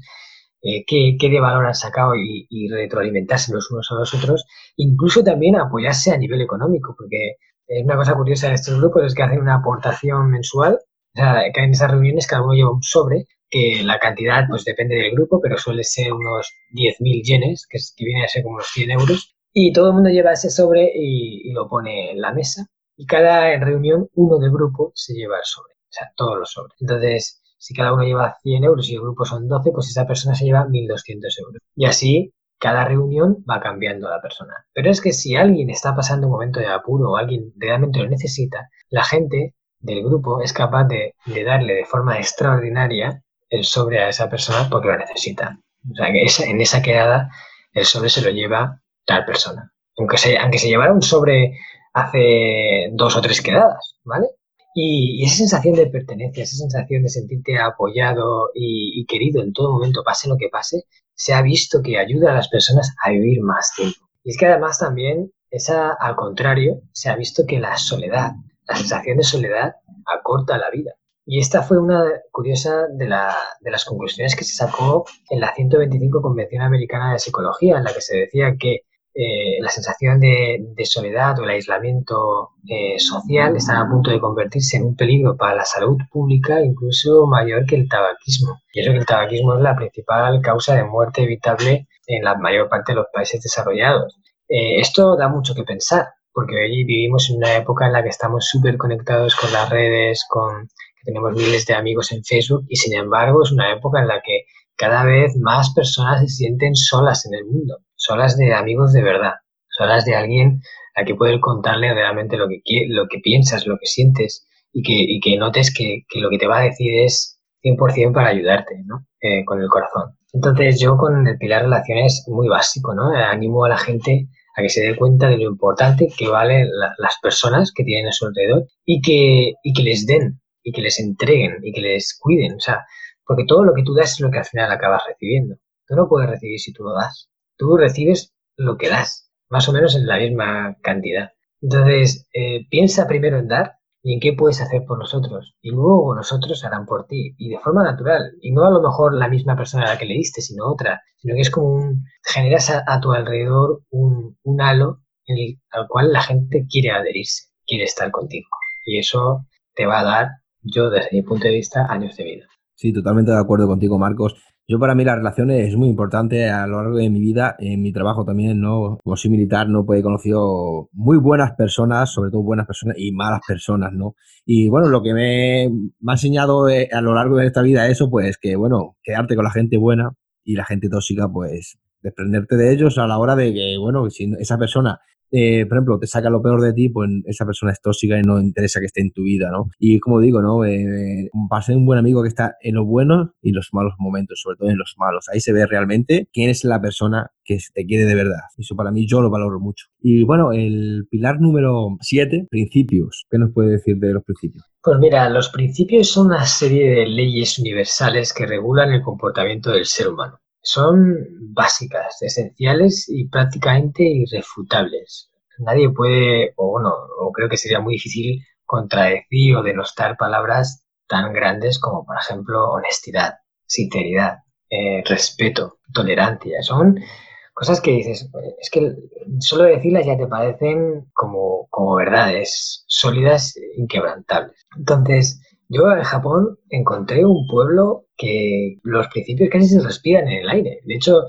eh, qué, qué, de valor han sacado y, y, retroalimentarse los unos a los otros, incluso también apoyarse a nivel económico, porque una cosa curiosa de estos grupos es que hacen una aportación mensual, o sea, que en esas reuniones cada uno lleva un sobre, que la cantidad pues depende del grupo, pero suele ser unos 10.000 yenes, que, es, que viene a ser como unos 100 euros, y todo el mundo lleva ese sobre y, y lo pone en la mesa, y cada reunión uno del grupo se lleva el sobre, o sea, todos los sobres. Entonces, si cada uno lleva 100 euros y el grupo son 12, pues esa persona se lleva 1.200 euros. Y así, cada reunión va cambiando la persona. Pero es que si alguien está pasando un momento de apuro o alguien realmente lo necesita, la gente del grupo es capaz de, darle de forma extraordinaria el sobre a esa persona porque lo necesita. O sea, que en esa quedada el sobre se lo lleva tal persona. Aunque se, aunque se llevara un sobre hace dos o tres quedadas, ¿vale? Y, esa sensación de pertenencia, esa sensación de sentirte apoyado y, y, querido en todo momento, pase lo que pase, se ha visto que ayuda a las personas a vivir más tiempo. Y es que además también, esa, al contrario, se ha visto que la soledad, la sensación de soledad, acorta la vida. Y esta fue una curiosa de, la, de las conclusiones que se sacó en la 125 Convención Americana de Psicología, en la que se decía que eh, la sensación de, soledad o el aislamiento eh, social están a punto de convertirse en un peligro para la salud pública incluso mayor que el tabaquismo. Y eso que el tabaquismo es la principal causa de muerte evitable en la mayor parte de los países desarrollados. Eh, esto da mucho que pensar, porque hoy vivimos en una época en la que estamos súper conectados con las redes, con que tenemos miles de amigos en Facebook y sin embargo es una época en la que cada vez más personas se sienten solas en el mundo solas de amigos de verdad, solas de alguien a que poder contarle realmente lo que, lo que piensas, lo que sientes y que, y que notes que, que, lo que te va a decir es 100% para ayudarte, ¿no? Eh, con el corazón. Entonces yo con el pilar relaciones muy básico, ¿no? Animo a la gente a que se dé cuenta de lo importante que valen la, las personas que tienen a su alrededor y que, y que les den y que les entreguen y que les cuiden, o sea, porque todo lo que tú das es lo que al final acabas recibiendo. Tú no puedes recibir si tú lo das tú recibes lo que das, más o menos en la misma cantidad. Entonces, eh, piensa primero en dar y en qué puedes hacer por nosotros. Y luego nosotros harán por ti. Y de forma natural. Y no a lo mejor la misma persona a la que le diste, sino otra. Sino que es como un... Generas a, tu alrededor un, un halo en el, al cual la gente quiere adherirse, quiere estar contigo. Y eso te va a dar, yo desde mi punto de vista, años de vida. Sí, totalmente de acuerdo contigo, Marcos. Yo para mí las relaciones es muy importante a lo largo de mi vida, en mi trabajo también, ¿no? Como soy militar, ¿no? Pues he conocido muy buenas personas, sobre todo buenas personas y malas personas, ¿no? Y bueno, lo que me, me ha enseñado eh, a lo largo de esta vida eso, pues que, bueno, quedarte con la gente buena y la gente tóxica, pues desprenderte de ellos a la hora de que, bueno, si esa persona eh, por ejemplo, te saca lo peor de ti, pues esa persona es tóxica y no interesa que esté en tu vida, ¿no? Y como digo, ¿no? Eh, para ser un buen amigo que está en los buenos y los malos momentos, sobre todo en los malos. Ahí se ve realmente quién es la persona que te quiere de verdad. Eso para mí yo lo valoro mucho. Y bueno, el pilar número 7, principios. ¿Qué nos puede decir de los principios? Pues mira, los principios son una serie de leyes universales que regulan el comportamiento del ser humano son básicas, esenciales y prácticamente irrefutables. Nadie puede, o bueno, o creo que sería muy difícil contradecir o denostar palabras tan grandes como, por ejemplo, honestidad, sinceridad, eh, respeto, tolerancia. Son cosas que dices, es que solo decirlas ya te parecen como, como verdades sólidas, inquebrantables. Entonces, yo en Japón encontré un pueblo que los principios casi se respiran en el aire. De hecho,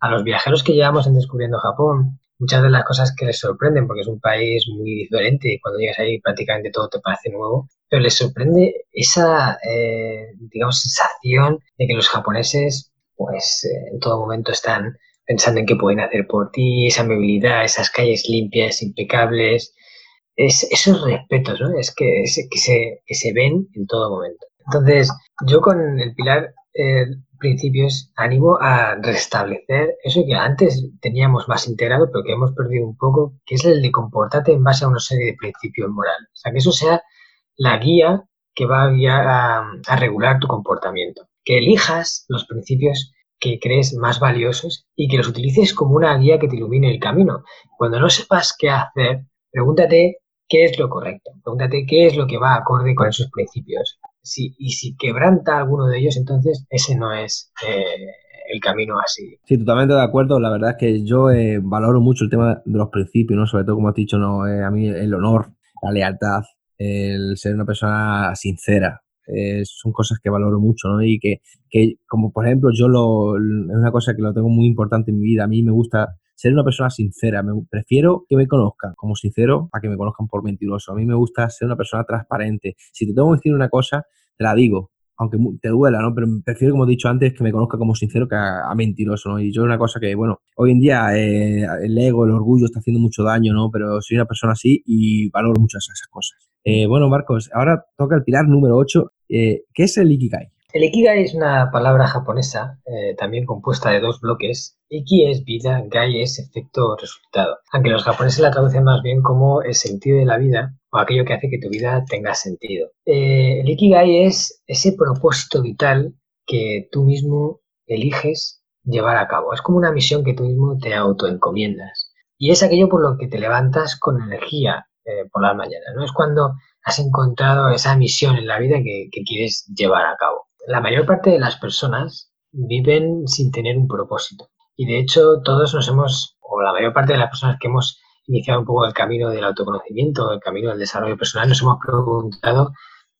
a los viajeros que llevamos en Descubriendo Japón, muchas de las cosas que les sorprenden, porque es un país muy diferente y cuando llegas ahí prácticamente todo te parece nuevo, pero les sorprende esa, eh, digamos, sensación de que los japoneses, pues, eh, en todo momento están pensando en qué pueden hacer por ti, esa amabilidad, esas calles limpias, impecables, es, esos respetos, ¿no? Es que, que, se, que se ven en todo momento. Entonces, yo con el pilar eh, principios animo a restablecer eso que antes teníamos más integrado, pero que hemos perdido un poco, que es el de comportarte en base a una serie de principios morales. O sea, que eso sea la guía que va a, a regular tu comportamiento. Que elijas los principios que crees más valiosos y que los utilices como una guía que te ilumine el camino. Cuando no sepas qué hacer, pregúntate qué es lo correcto, pregúntate qué es lo que va acorde con esos principios. Si, y si quebranta alguno de ellos, entonces ese no es eh, el camino así. Sí, totalmente de acuerdo. La verdad es que yo eh, valoro mucho el tema de los principios, ¿no? Sobre todo, como has dicho, ¿no? Eh, a mí el honor, la lealtad, el ser una persona sincera, eh, son cosas que valoro mucho, ¿no? Y que, que, como por ejemplo, yo lo, es una cosa que lo tengo muy importante en mi vida. A mí me gusta ser una persona sincera. Me, prefiero que me conozcan como sincero a que me conozcan por mentiroso. A mí me gusta ser una persona transparente. Si te tengo que decir una cosa, te la digo aunque te duela, ¿no? Pero prefiero, como he dicho antes, que me conozca como sincero que a, mentiroso, ¿no? Y yo una cosa que, bueno, hoy en día eh, el ego, el orgullo está haciendo mucho daño, ¿no? Pero soy una persona así y valoro mucho esas cosas. Eh, bueno, Marcos, ahora toca el pilar número 8. Eh, ¿Qué es el Ikigai? El Ikigai es una palabra japonesa, eh, también compuesta de dos bloques. Iki es vida, Gai es efecto resultado. Aunque los japoneses la traducen más bien como el sentido de la vida o aquello que hace que tu vida tenga sentido. el Ikigai es ese propósito vital que tú mismo eliges llevar a cabo. Es como una misión que tú mismo te autoencomiendas. Y es aquello por lo que te levantas con energía, eh, por la mañana, ¿no? Es cuando has encontrado esa misión en la vida que, quieres llevar a cabo. La mayor parte de las personas viven sin tener un propósito. Y de hecho todos nos hemos, o la mayor parte de las personas que hemos iniciado un poco el camino del autoconocimiento, el camino del desarrollo personal, nos hemos preguntado,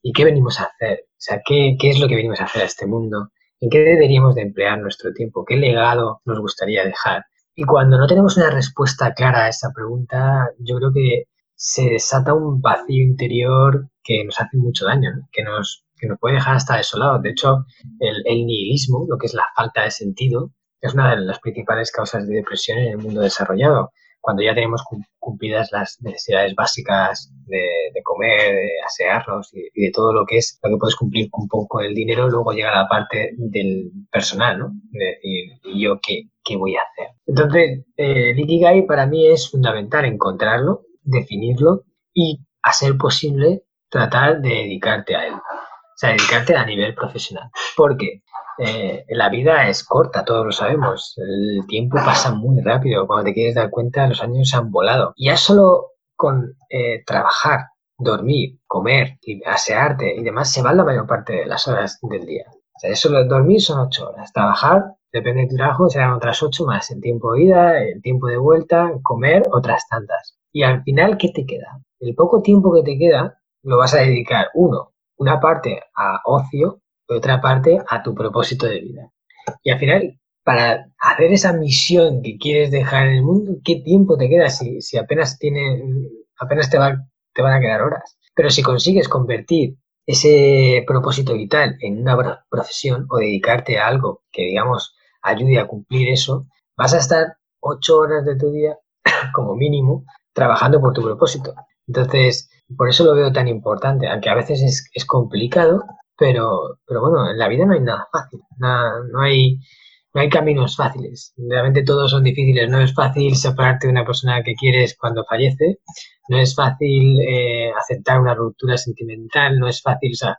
¿y qué venimos a hacer? O sea, ¿qué, qué es lo que venimos a hacer a este mundo? ¿En qué deberíamos de emplear nuestro tiempo? ¿Qué legado nos gustaría dejar? Y cuando no tenemos una respuesta clara a esa pregunta, yo creo que se desata un vacío interior que nos hace mucho daño, que, nos, que nos puede dejar hasta desolados. De hecho, el, nihilismo, lo que es la falta de sentido, es una de las principales causas de depresión en el mundo desarrollado. Cuando ya tenemos cumplidas las necesidades básicas de, comer, de asearnos y, de todo lo que es lo que puedes cumplir un poco el dinero, luego llega la parte del personal, ¿no? De decir, ¿y yo qué, qué voy a hacer? Entonces, eh, para mí es fundamental encontrarlo, definirlo y, a ser posible, tratar de dedicarte a él. Sea, dedicarte a nivel profesional. Porque eh, la vida es corta, todos lo sabemos. El tiempo pasa muy rápido. Cuando te quieres dar cuenta, los años han volado. Ya solo con eh, trabajar, dormir, comer, y asearte y demás, se van la mayor parte de las horas del día. O sea, eso, dormir son ocho horas. Trabajar, depende de tu trabajo, serán otras ocho más el tiempo de ida, el tiempo de vuelta, comer, otras tantas. Y al final, ¿qué te queda? El poco tiempo que te queda lo vas a dedicar, uno, una parte a ocio y otra parte a tu propósito de vida. Y al final, para hacer esa misión que quieres dejar en el mundo, ¿qué tiempo te queda si, si apenas, tiene, apenas te, va, te van a quedar horas? Pero si consigues convertir ese propósito vital en una profesión o dedicarte a algo que, digamos, ayude a cumplir eso, vas a estar ocho horas de tu día como mínimo trabajando por tu propósito. Entonces, por eso lo veo tan importante, aunque a veces es, es complicado, pero, pero bueno, en la vida no hay nada fácil, no, hay, no hay caminos fáciles, realmente todos son difíciles, no es fácil separarte de una persona que quieres cuando fallece, no es fácil eh, aceptar una ruptura sentimental, no es fácil, o sea,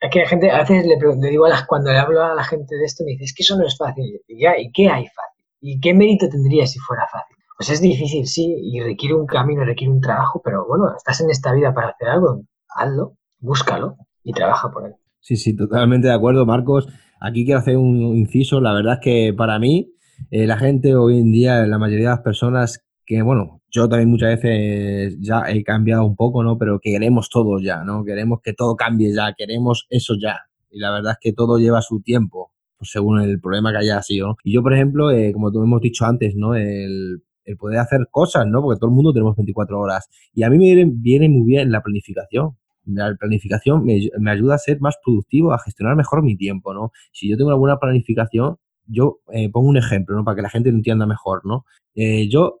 es que la gente, a veces le, le digo a las, cuando le hablo a la gente de esto, me dice, es que eso no es fácil, y, ya, ¿y qué hay fácil? ¿Y qué mérito tendría si fuera fácil? Pues es difícil, sí, y requiere un camino, requiere un trabajo, pero bueno, estás en esta vida para hacer algo, hazlo, búscalo y trabaja por él. Sí, sí, totalmente de acuerdo, Marcos. Aquí quiero hacer un inciso. La verdad es que para mí, eh, la gente hoy en día, la mayoría de las personas que, bueno, yo también muchas veces ya he cambiado un poco, ¿no? Pero queremos todo ya, ¿no? Queremos que todo cambie ya, queremos eso ya. Y la verdad es que todo lleva su tiempo, pues según el problema que haya sido. Y yo, por ejemplo, eh, como hemos dicho antes, ¿no? El, el poder hacer cosas, ¿no? Porque todo el mundo tenemos 24 horas. Y a mí me viene, muy bien la planificación. La planificación me, me, ayuda a ser más productivo, a gestionar mejor mi tiempo, ¿no? Si yo tengo una buena planificación, yo eh, pongo un ejemplo, ¿no? Para que la gente lo entienda mejor, ¿no? Eh, yo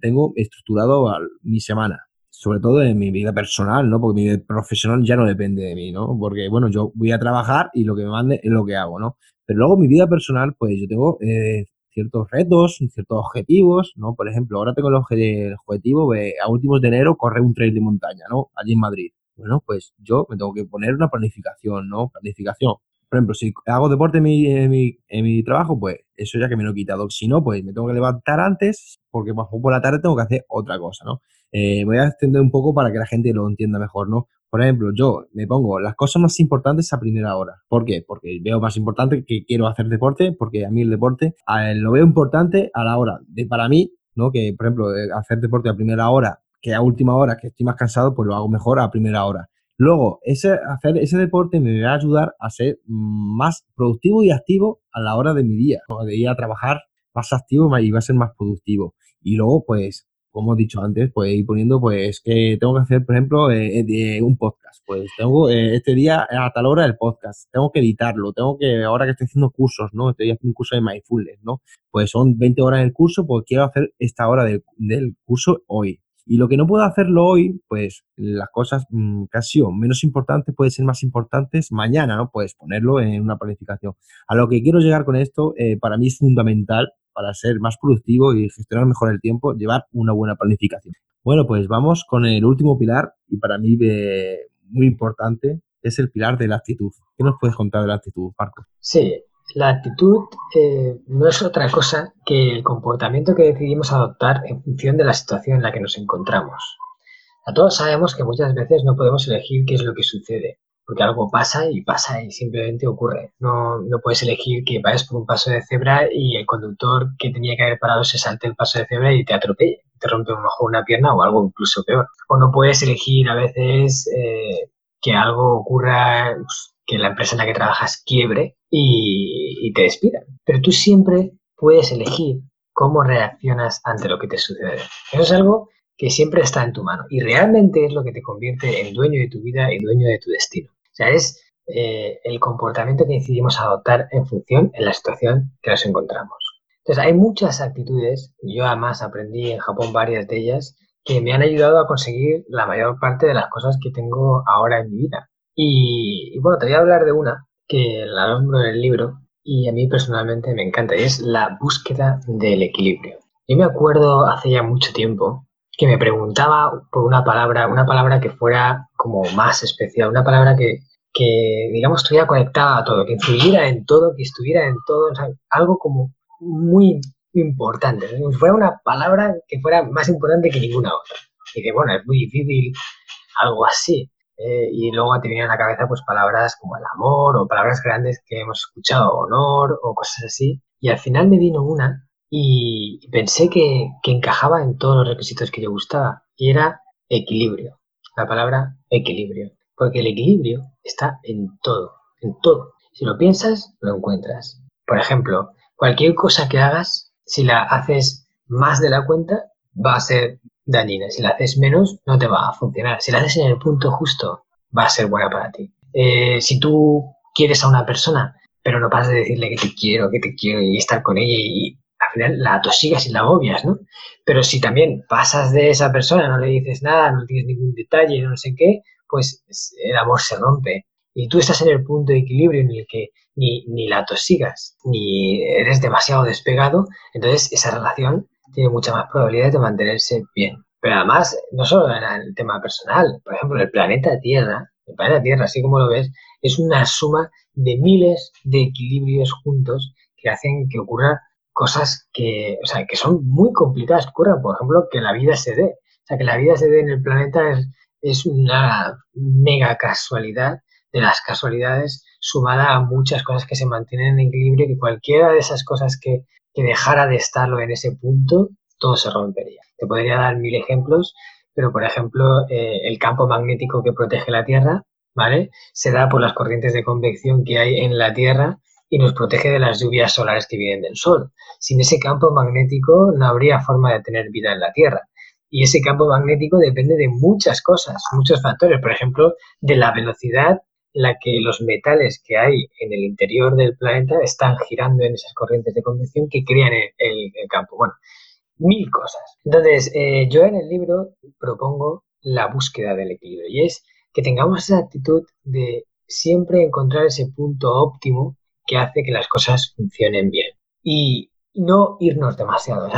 tengo estructurado mi semana, sobre todo en mi vida personal, ¿no? Porque mi vida profesional ya no depende de mí, ¿no? Porque, bueno, yo voy a trabajar y lo que me mande es lo que hago, ¿no? Pero luego mi vida personal, pues yo tengo eh, ciertos retos, ciertos objetivos, ¿no? Por ejemplo, ahora tengo el objetivo de a últimos de enero correr un trail de montaña, ¿no? Allí en Madrid. Bueno, pues yo me tengo que poner una planificación, ¿no? Planificación por ejemplo, si hago deporte en mi, en mi, en mi trabajo, pues eso ya que me lo he quitado. Si no, pues me tengo que levantar antes porque por la tarde tengo que hacer otra cosa, ¿no? Eh, voy a extender un poco para que la gente lo entienda mejor, ¿no? Por ejemplo, yo me pongo las cosas más importantes a primera hora. ¿Por qué? Porque veo más importante que quiero hacer deporte, porque a mí el deporte lo veo importante a la hora de para mí, ¿no? Que, por ejemplo, hacer deporte a primera hora que a última hora, que estoy más cansado, pues lo hago mejor a primera hora. Luego, ese, hacer ese deporte me va a ayudar a ser más productivo y activo a la hora de mi día, de ir a trabajar más activo y va a ser más productivo. Y luego, pues, como he dicho antes, pues ir poniendo, pues, que tengo que hacer, por ejemplo, eh, eh, un podcast. Pues tengo eh, este día a tal hora el podcast, tengo que editarlo, tengo que, ahora que estoy haciendo cursos, ¿no? Estoy haciendo un curso de mindfulness, ¿no? Pues son 20 horas del curso, pues quiero hacer esta hora del curso hoy. Y lo que no puedo hacerlo hoy, pues las cosas mm, casi o menos importantes pueden ser más importantes mañana, ¿no? Puedes ponerlo en una planificación. A lo que quiero llegar con esto, para mí es fundamental para ser más productivo y gestionar mejor el tiempo, llevar una buena planificación. Bueno, pues vamos con el último pilar y para mí muy importante es el pilar de la actitud. ¿Qué nos puedes contar de la actitud, Marco? Sí, la actitud eh, no es otra cosa que el comportamiento que decidimos adoptar en función de la situación en la que nos encontramos. A todos sabemos que muchas veces no podemos elegir qué es lo que sucede, porque algo pasa y pasa y simplemente ocurre. No, no puedes elegir que vayas por un paso de cebra y el conductor que tenía que haber parado se salte el paso de cebra y te atropelle, te rompe un ojo una pierna o algo incluso peor. O no puedes elegir a veces eh, que algo ocurra, pues, que la empresa en la que trabajas quiebre y, te despidan. Pero tú siempre puedes elegir cómo reaccionas ante lo que te sucede. Eso es algo que siempre está en tu mano y realmente es lo que te convierte en dueño de tu vida y dueño de tu destino. Es eh, el comportamiento que decidimos adoptar en función en la situación que nos encontramos. Entonces, hay muchas actitudes, y yo además aprendí en Japón varias de ellas, que me han ayudado a conseguir la mayor parte de las cosas que tengo ahora en mi vida. Y, bueno, te voy a hablar de una que la nombro en el libro y a mí personalmente me encanta y es la búsqueda del equilibrio. Yo me acuerdo hace ya mucho tiempo que me preguntaba por una palabra, una palabra que fuera como más especial, una palabra que, que digamos, estuviera conectada a todo, que influyera en todo, que estuviera en todo, algo como muy importante, que fuera una palabra que fuera más importante que ninguna otra. Y de bueno, es muy difícil algo así. Eh, y luego te vienen a la cabeza pues palabras como el amor o palabras grandes que hemos escuchado, honor o cosas así. Y al final me vino una y pensé que, que encajaba en todos los requisitos que yo gustaba y era equilibrio. La palabra equilibrio. Porque el equilibrio está en todo, en todo. Si lo piensas, lo encuentras. Por ejemplo, cualquier cosa que hagas, si la haces más de la cuenta, va a ser dañina. Si la haces menos, no te va a funcionar. Si la haces en el punto justo, va a ser buena para ti. Eh, si tú quieres a una persona, pero no pasas de decirle que te quiero, que te quiero y estar con ella y al final la atosigas y la obvias, ¿no? Pero si también pasas de esa persona, no le dices nada, no tienes ningún detalle, no sé qué, pues el amor se rompe. Y tú estás en el punto de equilibrio en el que ni, ni la atosigas, ni eres demasiado despegado, entonces esa relación tiene mucha más probabilidad de mantenerse bien. Pero además, no solo en el tema personal, por ejemplo, el planeta Tierra, el planeta Tierra, así como lo ves, es una suma de miles de equilibrios juntos que hacen que ocurran cosas que, o sea, que son muy complicadas ocurran. Por ejemplo, que la vida se dé. O sea, que la vida se dé en el planeta es, es una mega casualidad de las casualidades sumada a muchas cosas que se mantienen en equilibrio que cualquiera de esas cosas que que dejara de estarlo en ese punto, todo se rompería. Te podría dar mil ejemplos, pero por ejemplo, eh, el campo magnético que protege la Tierra, ¿vale? Se da por las corrientes de convección que hay en la Tierra y nos protege de las lluvias solares que vienen del Sol. Sin ese campo magnético no habría forma de tener vida en la Tierra. Y ese campo magnético depende de muchas cosas, muchos factores, por ejemplo, de la velocidad en la que los metales que hay en el interior del planeta están girando en esas corrientes de convección que crean el, campo. Bueno, mil cosas. Entonces, eh, yo en el libro propongo la búsqueda del equilibrio y es que tengamos esa actitud de siempre encontrar ese punto óptimo que hace que las cosas funcionen bien. Y no irnos demasiado. O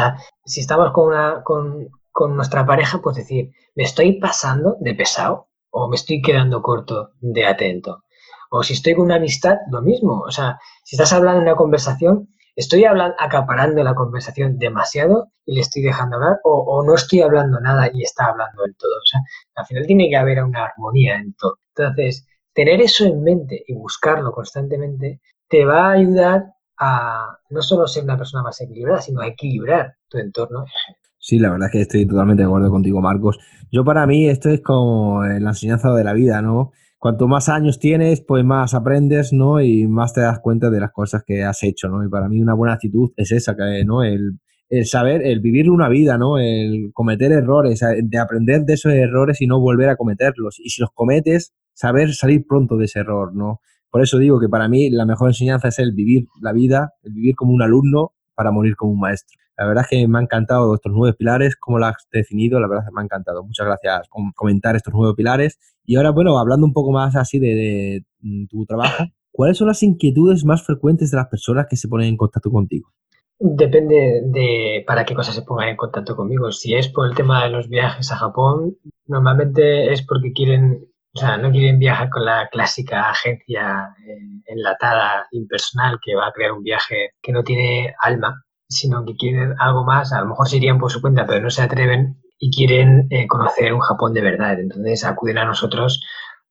si estamos con, una, con, con nuestra pareja, pues decir, me estoy pasando de pesado o me estoy quedando corto de atento. O si estoy con una amistad, lo mismo. O sea, si estás hablando en una conversación, estoy hablando, acaparando la conversación demasiado y le estoy dejando hablar, o, no estoy hablando nada y está hablando en todo. O sea, al final tiene que haber una armonía en todo. Entonces, tener eso en mente y buscarlo constantemente te va a ayudar a no solo ser una persona más equilibrada, sino a equilibrar tu entorno Sí, la verdad es que estoy totalmente de acuerdo contigo, Marcos. Yo para mí esto es como la enseñanza de la vida, ¿no? Cuanto más años tienes, pues más aprendes, ¿no? Y más te das cuenta de las cosas que has hecho, ¿no? Y para mí una buena actitud es esa, ¿no? El, saber, el vivir una vida, ¿no? El cometer errores, de aprender de esos errores y no volver a cometerlos. Y si los cometes, saber salir pronto de ese error, ¿no? Por eso digo que para mí la mejor enseñanza es el vivir la vida, el vivir como un alumno para morir como un maestro. La verdad es que me han encantado estos nueve pilares, cómo lo has definido, la verdad es que me ha encantado. Muchas gracias por comentar estos nueve pilares. Y ahora, bueno, hablando un poco más así de, mm, tu trabajo, ¿cuáles son las inquietudes más frecuentes de las personas que se ponen en contacto contigo? Depende de para qué cosas se pongan en contacto conmigo. Si es por el tema de los viajes a Japón, normalmente es porque quieren, o sea, no quieren viajar con la clásica agencia eh, enlatada, impersonal, que va a crear un viaje que no tiene alma, sino que quieren algo más, a lo mejor se irían por su cuenta, pero no se atreven y quieren eh, conocer un Japón de verdad. Entonces acuden a nosotros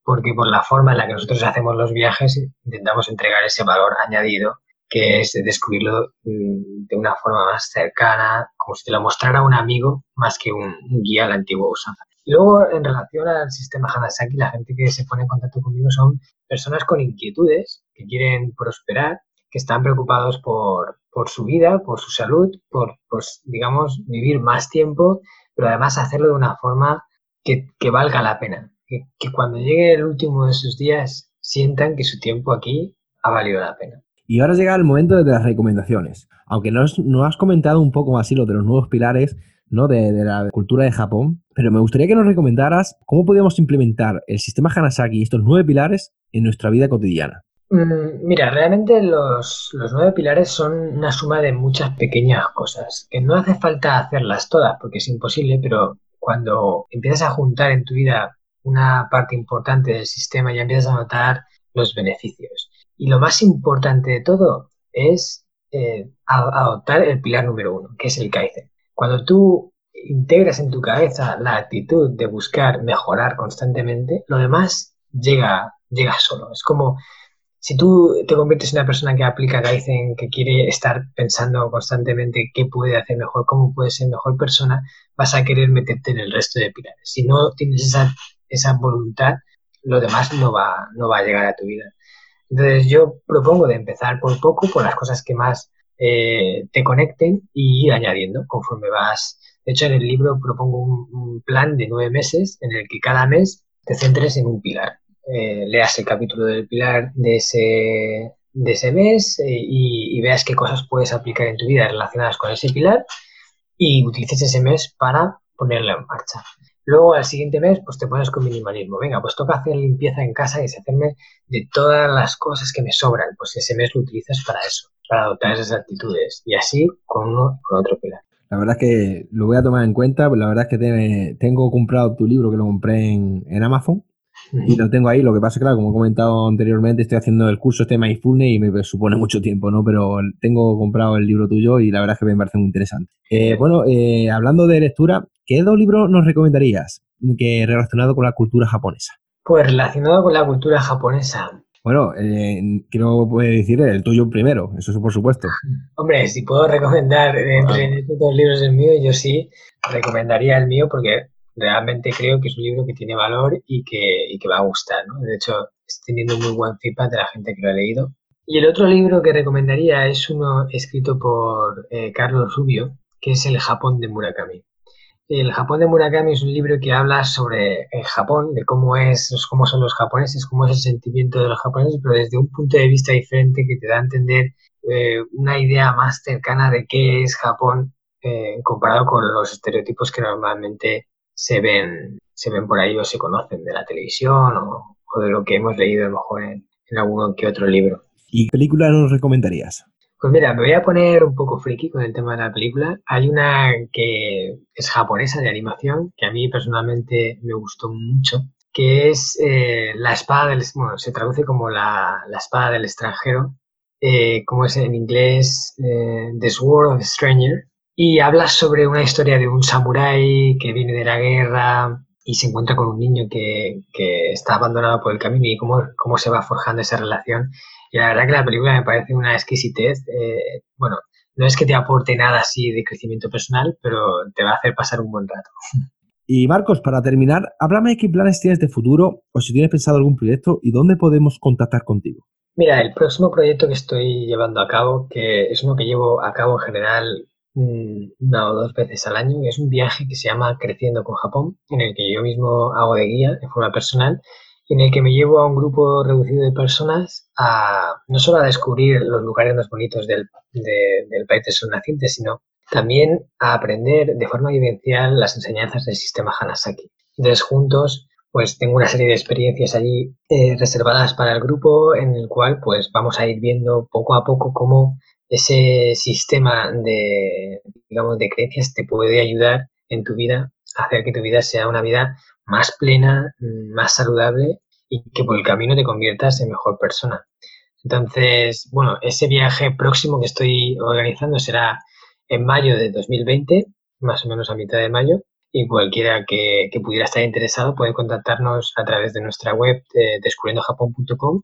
porque por la forma en la que nosotros hacemos los viajes intentamos entregar ese valor añadido que es descubrirlo mm, de una forma más cercana, como si te lo mostrara un amigo más que un, guía al antiguo usanza. Luego, en relación al sistema Hanasaki, la gente que se pone en contacto conmigo son personas con inquietudes, que quieren prosperar, que están preocupados por, por su vida, por su salud, por, pues, digamos, vivir más tiempo, pero además hacerlo de una forma que, valga la pena. Que, cuando llegue el último de sus días sientan que su tiempo aquí ha valido la pena. Y ahora llega el momento de las recomendaciones. Aunque no has comentado un poco así lo de los nuevos pilares ¿no? de, de, la cultura de Japón, pero me gustaría que nos recomendaras cómo podemos implementar el sistema Hanasaki y estos nueve pilares en nuestra vida cotidiana. Mm, mira, realmente los, nueve pilares son una suma de muchas pequeñas cosas, que no hace falta hacerlas todas porque es imposible, pero cuando empiezas a juntar en tu vida una parte importante del sistema ya empiezas a notar los beneficios. Y lo más importante de todo es eh, adoptar el pilar número uno, que es el Kaizen. Cuando tú integras en tu cabeza la actitud de buscar mejorar constantemente, lo demás llega, llega solo. Es como si tú te conviertes en una persona que aplica Kaizen, que quiere estar pensando constantemente qué puede hacer mejor, cómo puede ser mejor persona, vas a querer meterte en el resto de pilares. Si no tienes esa, esa voluntad, lo demás no va, no va a llegar a tu vida. Entonces yo propongo de empezar por poco, por las cosas que más eh, te conecten y ir añadiendo conforme vas. De hecho, en el libro propongo un plan de nueve meses en el que cada mes te centres en un pilar eh, leas el capítulo del pilar de ese, de ese mes eh, y, veas qué cosas puedes aplicar en tu vida relacionadas con ese pilar y utilices ese mes para ponerlo en marcha. Luego al siguiente mes pues te pones con minimalismo. Venga, pues toca hacer limpieza en casa y deshacerme de todas las cosas que me sobran. Pues ese mes lo utilizas para eso, para adoptar esas actitudes y así con uno con otro pilar. La verdad es que lo voy a tomar en cuenta, la verdad es que tengo comprado tu libro que lo compré en, en Amazon y lo tengo ahí. Lo que pasa es que, claro, como he comentado anteriormente, estoy haciendo el curso este Mindfulness y me supone mucho tiempo, ¿no? Pero tengo comprado el libro tuyo y la verdad es que me parece muy interesante. Eh, bueno, eh, hablando de lectura, ¿qué dos libros nos recomendarías que relacionado con la cultura japonesa? Pues relacionado con la cultura japonesa. Bueno, eh, quiero decir el tuyo primero, eso es por supuesto. Hombre, si puedo recomendar entre estos dos libros el mío, yo sí recomendaría el mío porque realmente creo que es un libro que tiene valor y que, y que va a gustar. ¿no? De hecho, estoy teniendo muy buen feedback de la gente que lo ha leído. Y el otro libro que recomendaría es uno escrito por eh, Carlos Rubio, que es El Japón de Murakami. El Japón de Murakami es un libro que habla sobre el Japón, de cómo es, cómo son los japoneses, cómo es el sentimiento de los japoneses, pero desde un punto de vista diferente que te da a entender eh, una idea más cercana de qué es Japón eh, comparado con los estereotipos que normalmente se ven, se ven por ahí o se conocen de la televisión o, de lo que hemos leído a lo mejor en, en alguno que otro libro. ¿Y qué película nos recomendarías? Pues mira, me voy a poner un poco friki con el tema de la película. Hay una que es japonesa de animación, que a mí personalmente me gustó mucho, que es eh, La espada del... Bueno, se traduce como La, espada del extranjero, eh, como es en inglés eh, The Sword of Stranger, y habla sobre una historia de un samurái que viene de la guerra y se encuentra con un niño que, que está abandonado por el camino y cómo, cómo se va forjando esa relación y la verdad que la película me parece una exquisitez. Eh, bueno, no es que te aporte nada así de crecimiento personal, pero te va a hacer pasar un buen rato. Y Marcos, para terminar, háblame qué planes tienes de futuro o si tienes pensado algún proyecto y dónde podemos contactar contigo. Mira, el próximo proyecto que estoy llevando a cabo, que es uno que llevo a cabo en general una o dos veces al año, es un viaje que se llama Creciendo con Japón, en el que yo mismo hago de guía de forma personal en el que me llevo a un grupo reducido de personas a no solo a descubrir los lugares más bonitos del, del país de sus nacientes, sino también a aprender de forma vivencial las enseñanzas del sistema Hanasaki. Entonces, juntos, pues tengo una serie de experiencias allí eh, reservadas para el grupo en el cual pues vamos a ir viendo poco a poco cómo ese sistema de, digamos, de creencias te puede ayudar en tu vida a hacer que tu vida sea una vida más plena, más saludable y que por el camino te conviertas en mejor persona. Entonces, bueno, ese viaje próximo que estoy organizando será en mayo de 2020, más o menos a mitad de mayo, y cualquiera que, pudiera estar interesado puede contactarnos a través de nuestra web de descubriendojapón.com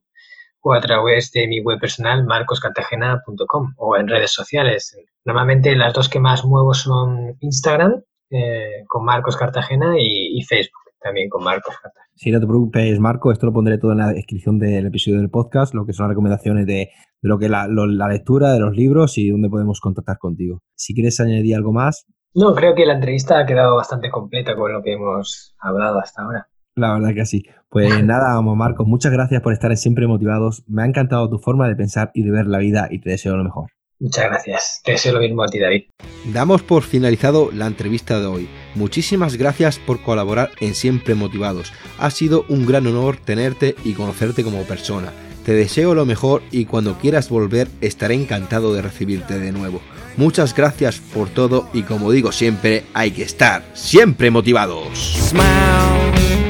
o a través de mi web personal marcoscartagena.com o en redes sociales. Normalmente las dos que más muevo son Instagram eh, con Marcos Cartagena y, Facebook también con Marcos Cartagena. Si no te preocupes, Marco, esto lo pondré todo en la descripción del episodio del podcast, lo que son las recomendaciones de, lo que la, la lectura de los libros y dónde podemos contactar contigo. Si quieres añadir algo más. No, creo que la entrevista ha quedado bastante completa con lo que hemos hablado hasta ahora. La verdad que sí. Pues nada, vamos, Marco, muchas gracias por estar siempre motivados. Me ha encantado tu forma de pensar y de ver la vida y te deseo lo mejor. Muchas gracias. Te deseo lo mismo a ti, David. Damos por finalizado la entrevista de hoy. Muchísimas gracias por colaborar en Siempre Motivados. Ha sido un gran honor tenerte y conocerte como persona. Te deseo lo mejor y cuando quieras volver estaré encantado de recibirte de nuevo. Muchas gracias por todo y como digo siempre, hay que estar siempre motivados. Smile,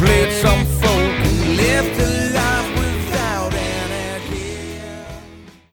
played some